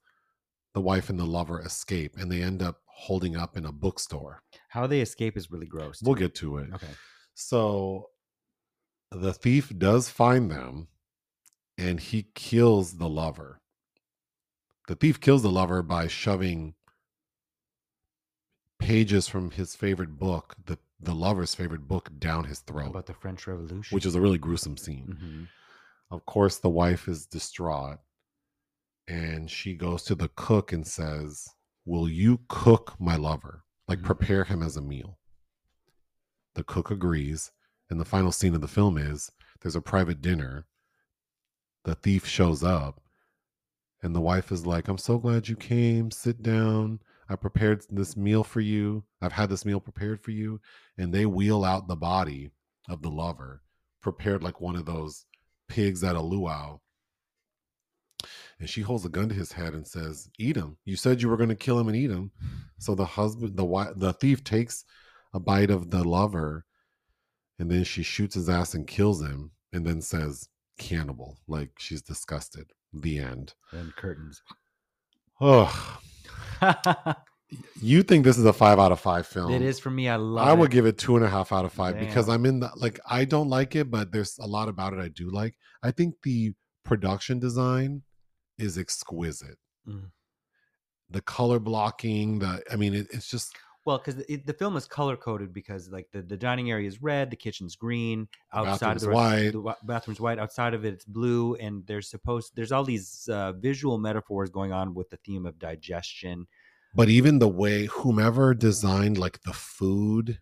the wife and the lover escape, and they end up holding up in a bookstore. How they escape is really gross. We'll get to it. Okay. So the thief does find them and he kills the lover. The thief kills the lover by shoving pages from his favorite book, the, the lover's favorite book, down his throat, about the French Revolution? which is a really gruesome scene. hmm Of course, the wife is distraught and she goes to the cook and says, Will you cook my lover? Like, Mhm. prepare him as a meal. The cook agrees. And the final scene of the film is there's a private dinner. The thief shows up, and the wife is like, I'm so glad you came. Sit down. I prepared this meal for you. I've had this meal prepared for you. And they wheel out the body of the lover, prepared like one of those pigs at a luau. And she holds a gun to his head and says, "Eat him. You said you were going to kill him and eat him." So the husband, the wife, the thief takes a bite of the lover, and then she shoots his ass and kills him, and then says, "Cannibal." Like she's disgusted. The end. And curtains. Oh, you think this is a five out of five film? it is for me. I love I it. would give it two and a half out of five because I'm in the like I don't like it, but there's a lot about it I do like. I think the production design is exquisite. Mm. The color blocking, the I mean, it, it's just Well, because the, the film is color coded because like the, the dining area is red, the kitchen's green, outside of bathroom's the white. the bathroom's white. Outside of it, it's blue, and there's supposed there's all these uh, visual metaphors going on with the theme of digestion. but even the way whomever designed like the food,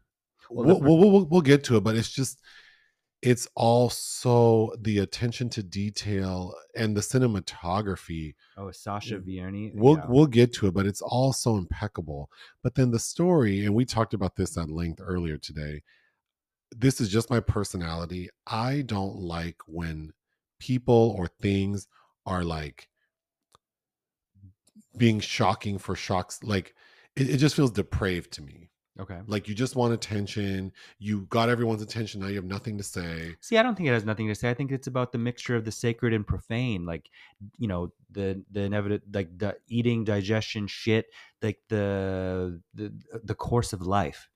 Well, we'll, we'll, we'll, we'll get to it, but it's just it's also the attention to detail and the cinematography Oh, Sacha Vierny. We'll yeah. we'll get to it, but it's all so impeccable. But then the story, and we talked about this at length earlier today. This is just my personality. I don't like when people or things are like being shocking for shocks. Like it, it just feels depraved to me. Okay. Like you just want attention. You got everyone's attention. Now you have nothing to say. See, I don't think it has nothing to say. I think it's about the mixture of the sacred and profane, like you know the the inevitable, like the eating, digestion, shit, like the the the course of life.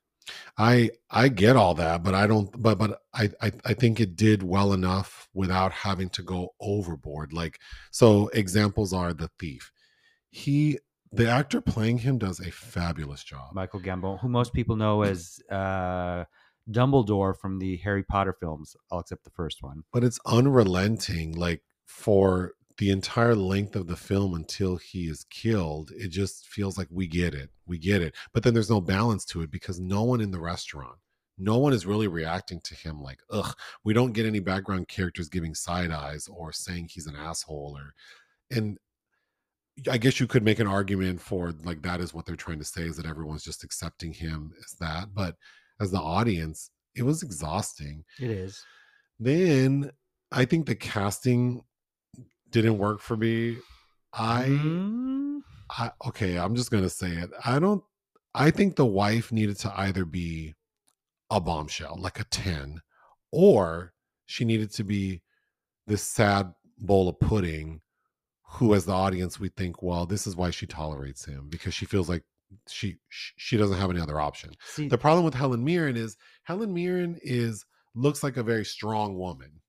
I I get all that, but I don't. But but I, I I think it did well enough without having to go overboard. Like so, examples are the thief. He the actor playing him does a fabulous job. Michael Gambon, who most people know as uh, Dumbledore from the Harry Potter films, all except the first one. but it's unrelenting. Like for the entire length of the film until he is killed, it just feels like we get it, we get it. But then there's no balance to it because no one in the restaurant. No one is really reacting to him like, ugh, we don't get any background characters giving side eyes or saying he's an asshole or and I guess you could make an argument for like that is what they're trying to say is that everyone's just accepting him as that. But as the audience, it was exhausting. It is. Then I think the casting didn't work for me. I, Mm, I okay, I'm just gonna say it. I don't. I think the wife needed to either be a bombshell, like a ten, or she needed to be this sad bowl of pudding. Who, as the audience, we think, well, this is why she tolerates him because she feels like she she doesn't have any other option. see, The problem with Helen Mirren is Helen Mirren is looks like a very strong woman.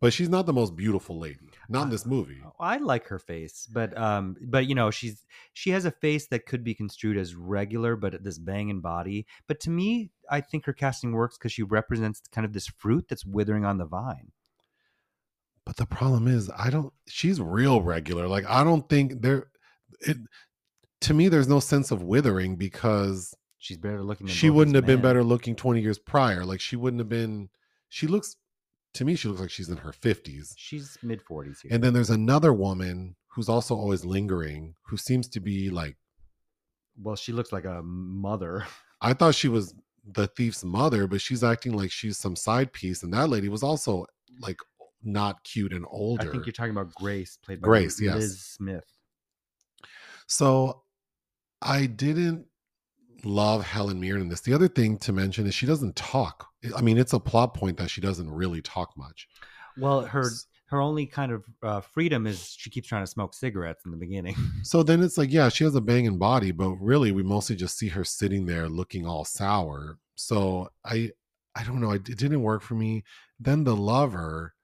but she's not the most beautiful lady. Not in this movie. I like her face, but um, but you know, she's she has a face that could be construed as regular, but this banging body. But to me, I think her casting works because she represents kind of this fruit that's withering on the vine. But the problem is, I don't. She's real regular. Like I don't think there. It to me, there's no sense of withering because She's better looking. Than she wouldn't have been better looking 20 years prior. Like she wouldn't have been. She looks to me. She looks like she's in her 50s. She's mid forties. And then there's another woman who's also always lingering, who seems to be like. well, she looks like a mother. I thought she was the thief's mother, but she's acting like she's some side piece, and that lady was also like not cute and older. I think you're talking about Grace, played by Grace, yes. Liz Smith. So I didn't love Helen Mirren in this. The other thing to mention is she doesn't talk. I mean, it's a plot point that she doesn't really talk much. Well, her her only kind of uh, freedom is she keeps trying to smoke cigarettes in the beginning. So then it's like, yeah, she has a banging body, but really we mostly just see her sitting there looking all sour. So I I don't know, it didn't work for me. Then the lover,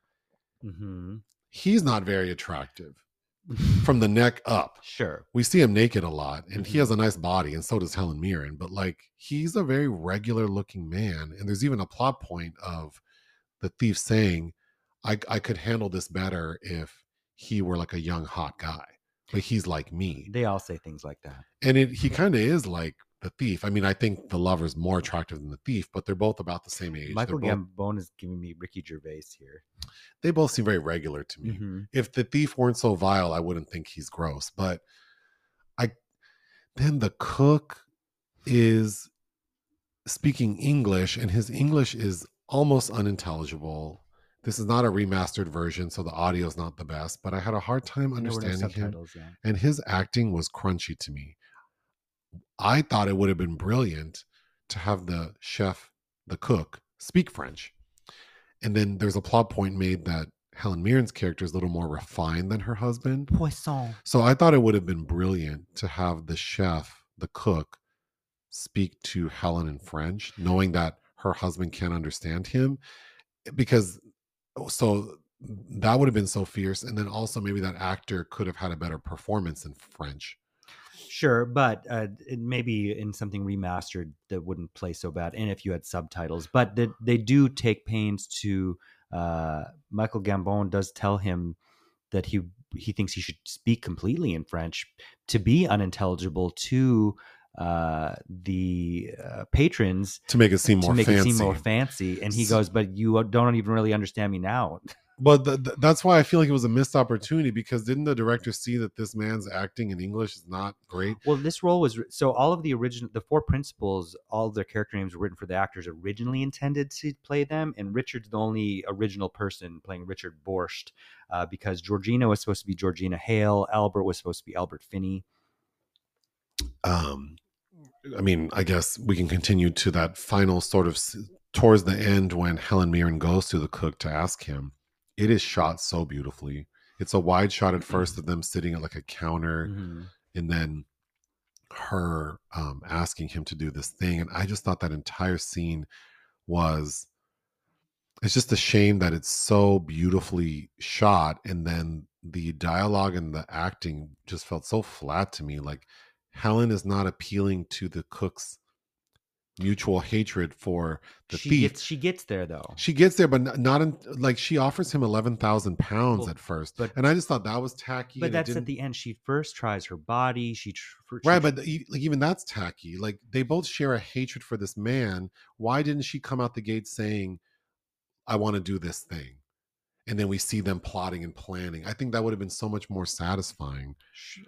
hmm he's not very attractive from the neck up. Sure. we see him naked a lot and he Mhm. has a nice body and so does helen mirren but like he's a very regular looking man and there's even a plot point of the thief saying i i could handle this better if he were like a young hot guy but he's like me They all say things like that. and it he kind of is like the thief i mean i think the lover is more attractive than the thief but they're both about the same age Michael They're both- Gambon is giving me Ricky Gervais here. they both seem very regular to me Mhm. if the thief weren't so vile, I wouldn't think he's gross. But I then the cook is speaking English, and his English is almost unintelligible. This is not a remastered version, so the audio is not the best, but I had a hard time There were no understanding him. yeah. And his acting was crunchy to me. I thought it would have been brilliant to have the chef, the cook, speak French. And then there's a plot point made that Helen Mirren's character is a little more refined than her husband. Poisson. So I thought it would have been brilliant to have the chef, the cook, speak to Helen in French, knowing that her husband can't understand him. Because oh, so that would have been so fierce. And then also maybe that actor could have had a better performance in French. Sure, but uh, maybe in something remastered that wouldn't play so bad, and if you had subtitles. But they, they do take pains to. Uh, Michael Gambon does tell him that he he thinks he should speak completely in French to be unintelligible to uh, the uh, patrons To make it seem more to make fancy. it seem more fancy. And he goes, "But you don't even really understand me now." But th- th- that's why I feel like it was a missed opportunity because didn't the director see that this man's acting in English is not great? Well, this role was so all of the original, the four principals, all of their character names were written for the actors originally intended to play them, and Richard's the only original person playing Richard Borst, uh, because Georgina was supposed to be Georgina Hale, Albert was supposed to be Albert Finney. um i mean i guess we can continue to that final sort of s- towards the end when helen mirren goes to the cook to ask him it is shot so beautifully it's a wide shot at first of them sitting at like a counter Mhm. and then her um asking him to do this thing and i just thought that entire scene was it's just a shame that it's so beautifully shot and then the dialogue and the acting just felt so flat to me like helen is not appealing to the cook's mutual hatred for the she thief gets she gets there though. she gets there but not in like she offers him 11,000 pounds at first but- and i just thought that was tacky but that's at the end. She first tries her body. She, she Right, but like even that's tacky. Like they both share a hatred for this man. Why didn't she come out the gate saying, "I want to do this thing," and then we see them plotting and planning? I think that would have been so much more satisfying.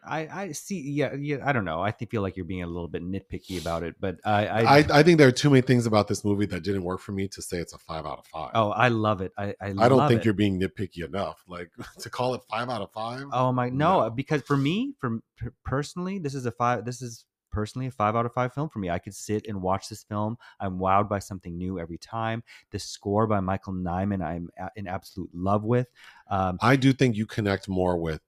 I, I see. Yeah, yeah. I don't know. I feel like you're being a little bit nitpicky about it, but I, I, I, I think there are too many things about this movie that didn't work for me to say it's a five out of five. oh, I love it. I, I, I don't think it. you're being nitpicky enough. Like to call it five out of five. Oh my no, No. because for me, per- personally, this is a five. This is personally a five out of five film for me. I could sit and watch this film. I'm wowed by something new every time. The score by Michael Nyman, I'm a- in absolute love with. Um, I do think you connect more with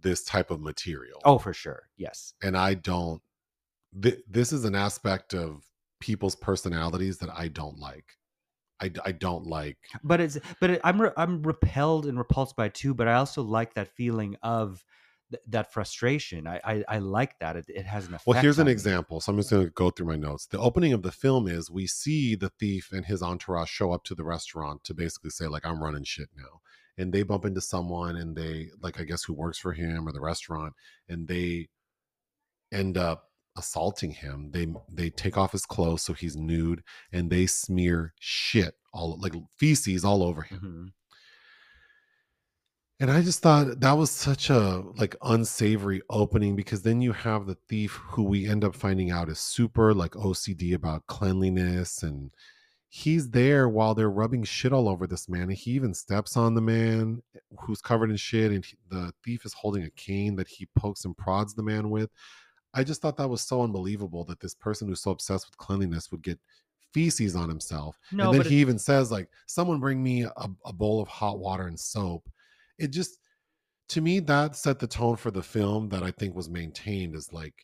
this type of material. oh, for sure, yes. and I don't. Th- this is an aspect of people's personalities that I don't like. I, I don't like. but it's but it, I'm re- I'm repelled and repulsed by it too. But I also like that feeling of th- that frustration. I, I I like that. It, it has an effect. Well, here's an me. example. So I'm just going to go through my notes. The opening of the film is we see the thief and his entourage show up to the restaurant to basically say like I'm running shit now. And they bump into someone and they like I guess who works for him or the restaurant and they end up assaulting him. They they take off his clothes so he's nude and they smear shit all like feces all over him. Mhm. And I just thought that was such a like unsavory opening because then you have the thief who we end up finding out is super like OCD about cleanliness and he's there while they're rubbing shit all over this man and he even steps on the man eh, who's covered in shit and he- the thief is holding a cane that he pokes and prods the man with. I just thought that was so unbelievable that this person who's so obsessed with cleanliness would get feces on himself. No, and then he even says like someone bring me a, a bowl of hot water and soap it just to me that set the tone for the film that i think was maintained as like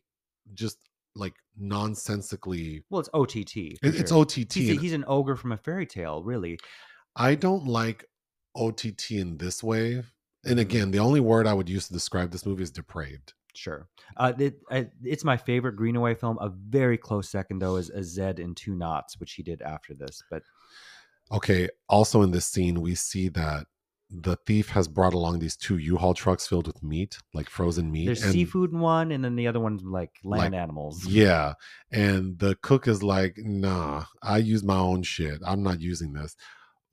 just like nonsensically Well, it's OTT. it- it's ott He's, a- he's an ogre from a fairy tale, really. i don't like ott in this way and Mm-hmm. again the only word i would use to describe this movie is depraved Sure. Uh, it, I, it's my favorite Greenaway film. A very close second, though, is a Zed & Two Noughts, which he did after this. But okay also in this scene we see that the thief has brought along these two u-haul trucks filled with meat like frozen meat there's and- seafood in one, and then the other one's like land Like, animals. Yeah. And the cook is like, nah, I use my own shit. I'm not using this.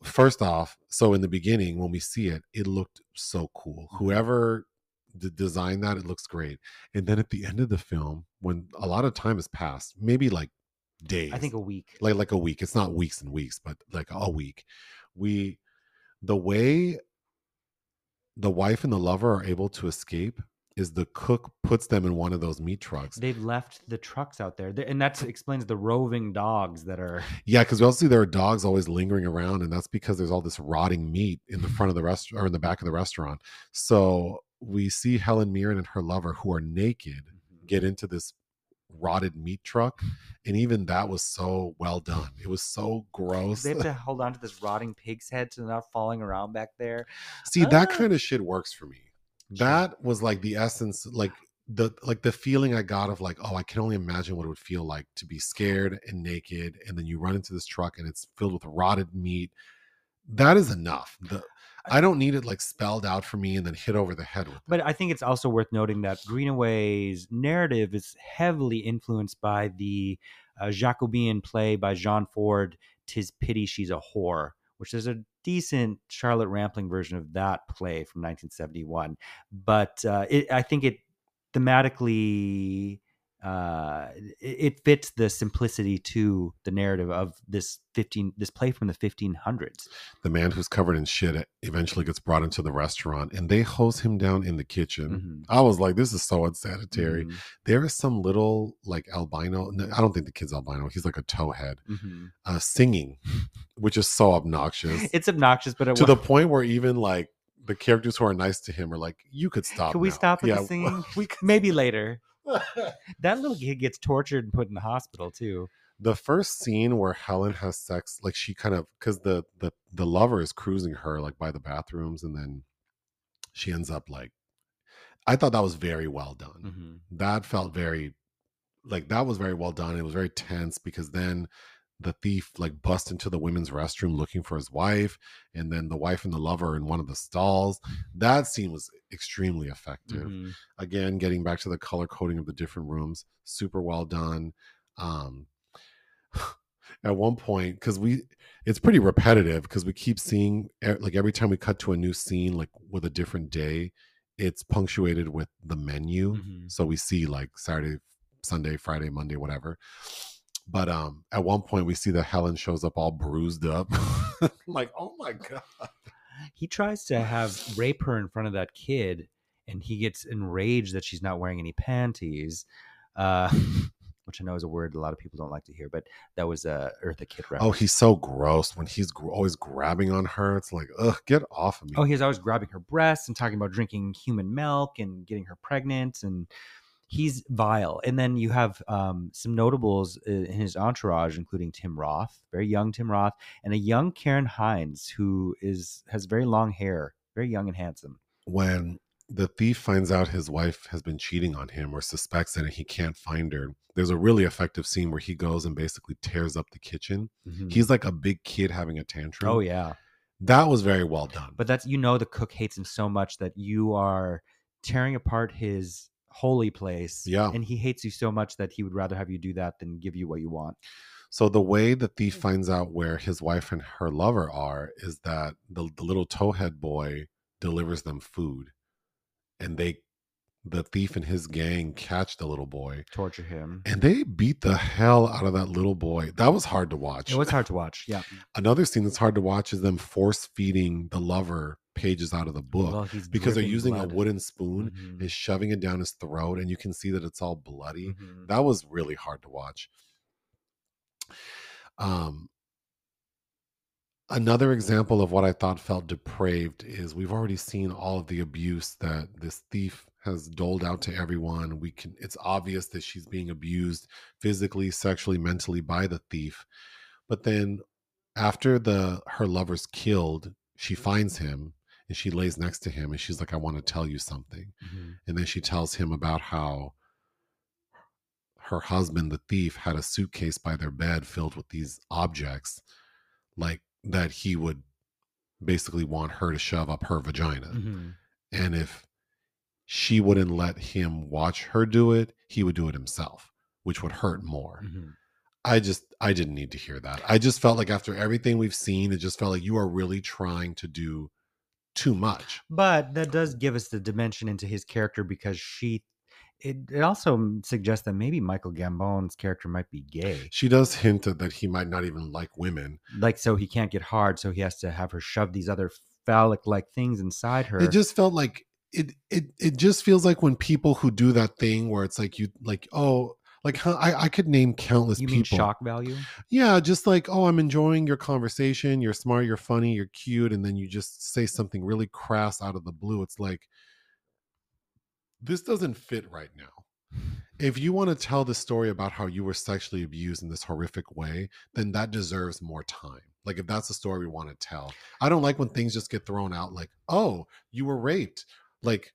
First off, so in the beginning, when we see it, it looked so cool. Whoever d- designed that, it looks great. And then at the end of the film, when a lot of time has passed, maybe like days, I think a week. like like a week. It's not weeks and weeks, but like a week. We the way the wife and the lover are able to escape is the cook puts them in one of those meat trucks. They've left the trucks out there, and that explains the roving dogs that are. Yeah, because we also see there are dogs always lingering around, and that's because there's all this rotting meat in the front of the restaurant or in the back of the restaurant. So we see Helen Mirren and her lover, who are naked, mm-hmm. get into this rotted meat truck, and even that was so well done. It was so gross. They have to hold on to this rotting pig's head so they're not falling around back there. See, that Ah. kind of shit works for me. That was like the essence, like the like the feeling I got of like, oh, I can only imagine what it would feel like to be scared and naked, and then you run into this truck and it's filled with rotted meat. That is enough. The I don't need it like spelled out for me and then hit over the head with it. But I think it's also worth noting that Greenaway's narrative is heavily influenced by the uh, Jacobean play by John Ford, "Tis Pity She's a Whore," which is a decent Charlotte Rampling version of that play from 1971. But uh, it, I think it thematically uh, it, it fits the simplicity to the narrative of this 15 this play from the 1500s. the man who's covered in shit eventually gets brought into the restaurant and they hose him down in the kitchen. Mhm. I was like, this is so unsanitary. Mhm. There is some little like albino. no, I don't think the kid's albino. He's like a towhead. Mhm. uh, singing, which is so obnoxious It's obnoxious, but it to the point where even like the characters who are nice to him are like, "You could stop." Can we now." stop with Yeah, the singing? we could- Maybe later. That little kid gets tortured and put in the hospital too. the first scene where Helen has sex, like she kind of because the the the lover is cruising her like by the bathrooms, and then she ends up like. I thought that was very well done. Mhm. That felt very, like that was very well done. It was very tense because then the thief like bust into the women's restroom looking for his wife and then the wife and the lover in one of the stalls. That scene was extremely effective. Mhm. again getting back to the color coding of the different rooms super well done. Um at one point because we it's pretty repetitive because we keep seeing like every time we cut to a new scene like with a different day it's punctuated with the menu. Mhm. so we see like saturday sunday friday monday whatever but um at one point we see that helen shows up all bruised up. Like oh my god. He tries to have rape her in front of that kid, and he gets enraged that she's not wearing any panties. Uh, which I know is a word a lot of people don't like to hear, but that was a Eartha Kitt oh he's so gross when he's gr- always grabbing on her. It's like ugh get off of me. Oh, he's always grabbing her breasts and talking about drinking human milk and getting her pregnant, and he's vile. And then you have um, some notables in his entourage, including Tim Roth, very young Tim Roth, and a young Ciarán Hinds who is has very long hair, very young and handsome. when the thief finds out his wife has been cheating on him or suspects it and he can't find her there's a really effective scene where he goes and basically tears up the kitchen Mhm. he's like a big kid having a tantrum oh yeah, that was very well done but that's you know the cook hates him so much that you are tearing apart his holy place. Yeah. and he hates you so much that he would rather have you do that than give you what you want. so the way the thief mm. finds out where his wife and her lover are is that the, the little towhead boy delivers them food and they the thief and his gang catch the little boy Torture him. and they beat the hell out of that little boy that was hard to watch It was hard to watch. Yeah. Another scene that's hard to watch is them force feeding the lover pages out of the book Well, because they're using blood. a wooden spoon Mhm. is shoving it down his throat and you can see that it's all bloody. Mhm. That was really hard to watch. Um another example of what I thought felt depraved is we've already seen all of the abuse that this thief has doled out to everyone. We can it's obvious that she's being abused physically, sexually, mentally by the thief. But then after the her lover's killed, she finds him and she lays next to him and she's like, I want to tell you something. Mhm. And then she tells him about how her husband, the thief, had a suitcase by their bed filled with these objects, like that he would basically want her to shove up her vagina. Mhm. And if she wouldn't let him watch her do it, he would do it himself, which would hurt more. Mhm. I just I didn't need to hear that. I just felt like after everything we've seen, it just felt like you are really trying to do too much. But that does give us the dimension into his character because she. It, it also mm, suggests that maybe Michael Gambon's character might be gay. She does hint at that he might not even like women. Like, so he can't get hard, so he has to have her shove these other phallic like things inside her. It just felt like it it it just feels like when people who do that thing where it's like you like oh like I I could name countless you mean people. shock value? Yeah, just like oh I'm enjoying your conversation. You're smart. You're funny. You're cute, and then you just say something really crass out of the blue. It's like this doesn't fit right now. If you want to tell the story about how you were sexually abused in this horrific way, then that deserves more time. Like if that's the story we want to tell. I don't like when things just get thrown out like, "Oh, you were raped." Like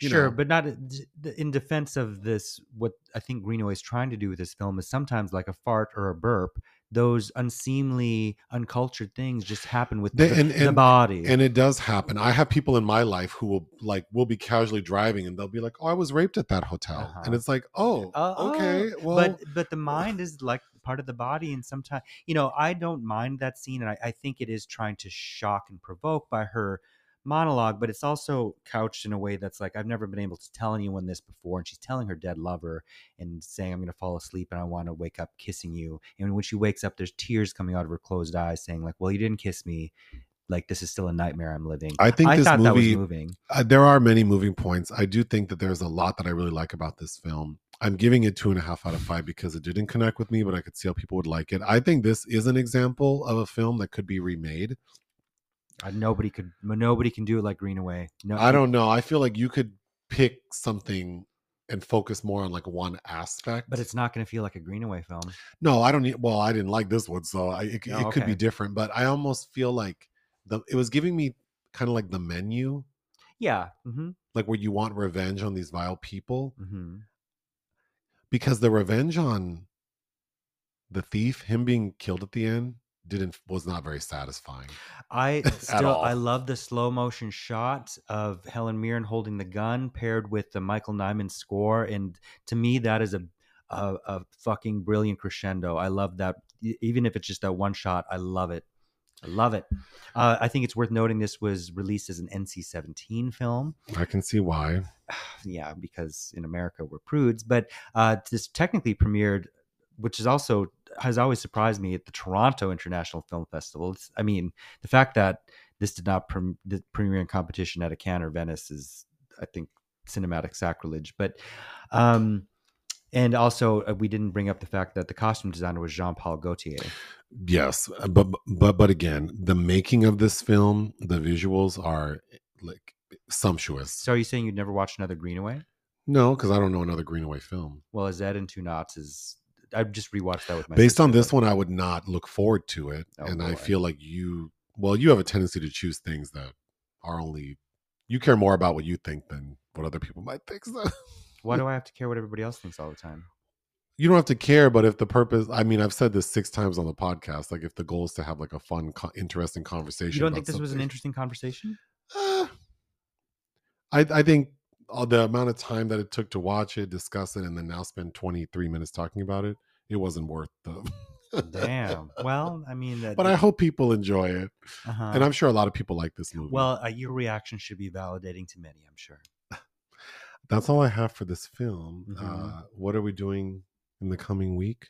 sure, know. but not in defense of this. What I think Greenaway is trying to do with this film is sometimes like a fart or a burp. Those unseemly, uncultured things just happen with They- the, and- the and- body. and it does happen. I have people in my life who will like will be casually driving and they'll be like, "Oh, I was raped at that hotel." Uh-huh. And it's like, "Oh, Uh, okay. Well, but but the mind is like part of the body, and sometimes you know I don't mind that scene, and I, I think it is trying to shock and provoke by her monologue, but it's also couched in a way that's like I've never been able to tell anyone this before, and she's telling her dead lover and saying I'm going to fall asleep and I want to wake up kissing you, and when she wakes up, there's tears coming out of her closed eyes, saying like, "Well, you didn't kiss me." Like this is still a nightmare I'm living. I think I this thought that was movie- moving. uh, there are many moving points. I do think that there's a lot that I really like about this film. I'm giving it two and a half out of five because it didn't connect with me, but I could see how people would like it. I think this is an example of a film that could be remade. Uh, nobody could. Nobody can do it like Greenaway. No, I don't know. I feel like you could pick something and focus more on like one aspect. But it's not going to feel like a Greenaway film. no, I don't need. Well, I didn't like this one, so I, it, Oh, it could be different. But I almost feel like the it was giving me kind of like the menu, Yeah. Mm-hmm. like where you want revenge on these vile people. Mm-hmm. because the revenge on the thief, him being killed at the end, didn't was not very satisfying. I still. I love the slow motion shot of Helen Mirren holding the gun paired with the Michael Nyman score, and to me that is a a, a fucking brilliant crescendo. I love that, even if it's just that one shot. I love it. I love it. Uh, I think it's worth noting this was released as an NC-17 film. I can see why. yeah, because in America we're prudes. But uh, this technically premiered, which is also has always surprised me at the Toronto International Film Festival. It's, I mean, the fact that this did not premiere in competition at a Cannes or Venice is, I think, cinematic sacrilege. But um, and also uh, we didn't bring up the fact that the costume designer was Jean Paul Gaultier. Yes, but but but again, the making of this film, the visuals are like sumptuous. So are you saying you'd never watch another Greenaway? No, because I don't know another Greenaway film. Well, a Zed and Two Noughts is. I just rewatched that with my. Based on this one, I would not look forward to it, Oh, and I feel like you. Well, you have a tendency to choose things that are only. You care more about what you think than what other people might think. So. Why do I have to care what everybody else thinks all the time? you don't have to care, but if the purpose, I mean, I've said this six times on the podcast. Like, if the goal is to have like a fun, co- interesting conversation, You don't think this was an interesting conversation? Uh, I I think the amount of time that it took to watch it, discuss it, and then now spend twenty three minutes talking about it, it wasn't worth the. Damn. Well, I mean, that, but I hope people enjoy it, uh and I'm sure a lot of people like this movie. well, uh, your reaction should be validating to many. I'm sure. that's all I have for this film. Mhm. Uh, what are we doing in the coming week?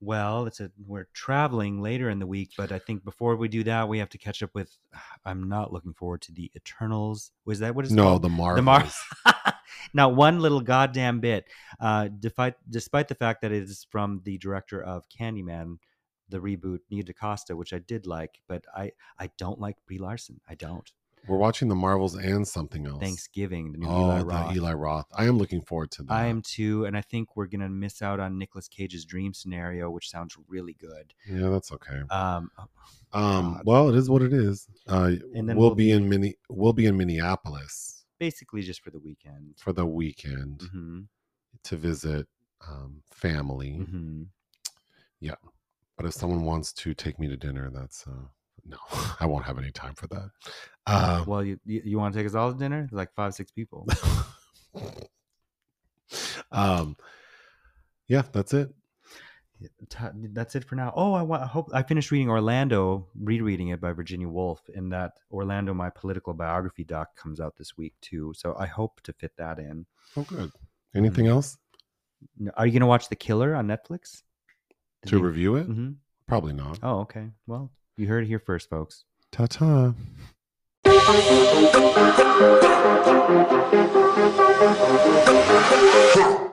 Well, it's a we're traveling later in the week, but I think before we do that, we have to catch up with. I'm not looking forward to the Eternals. Was that what it's no, called? the Marvels. The Mar- Not one little goddamn bit. Uh, despite despite the fact that it is from the director of Candyman, the reboot Nia DaCosta, which I did like, but I I don't like Brie Larson. I don't. We're watching the Marvels and something else. Thanksgiving, the new Oh, Eli the Roth. Eli Roth. I am looking forward to that. I am too, and I think we're gonna miss out on Nicolas Cage's dream scenario, which sounds really good. Yeah, that's okay. Um, Um, well, it is what it is. Uh, And then we'll, we'll be, in mini. We'll be in Minneapolis basically just for the weekend. for the weekend hmm to visit um, family. hmm But if someone wants to take me to dinner, that's uh, no, I won't have any time for that. Uh, well, you you, you want to take us all to dinner? There's like five six people. um, yeah, that's it. That's it for now. Oh, I, I hope I finished reading Orlando, rereading it by Virginia Woolf, and that Orlando, my political biography doc, comes out this week too. So I hope to fit that in. Oh, good. Anything else Are you going to watch The Killer on Netflix? to review it? hmm Probably not. Oh, okay. Well, you heard it here first, folks. Ta ta. Huh.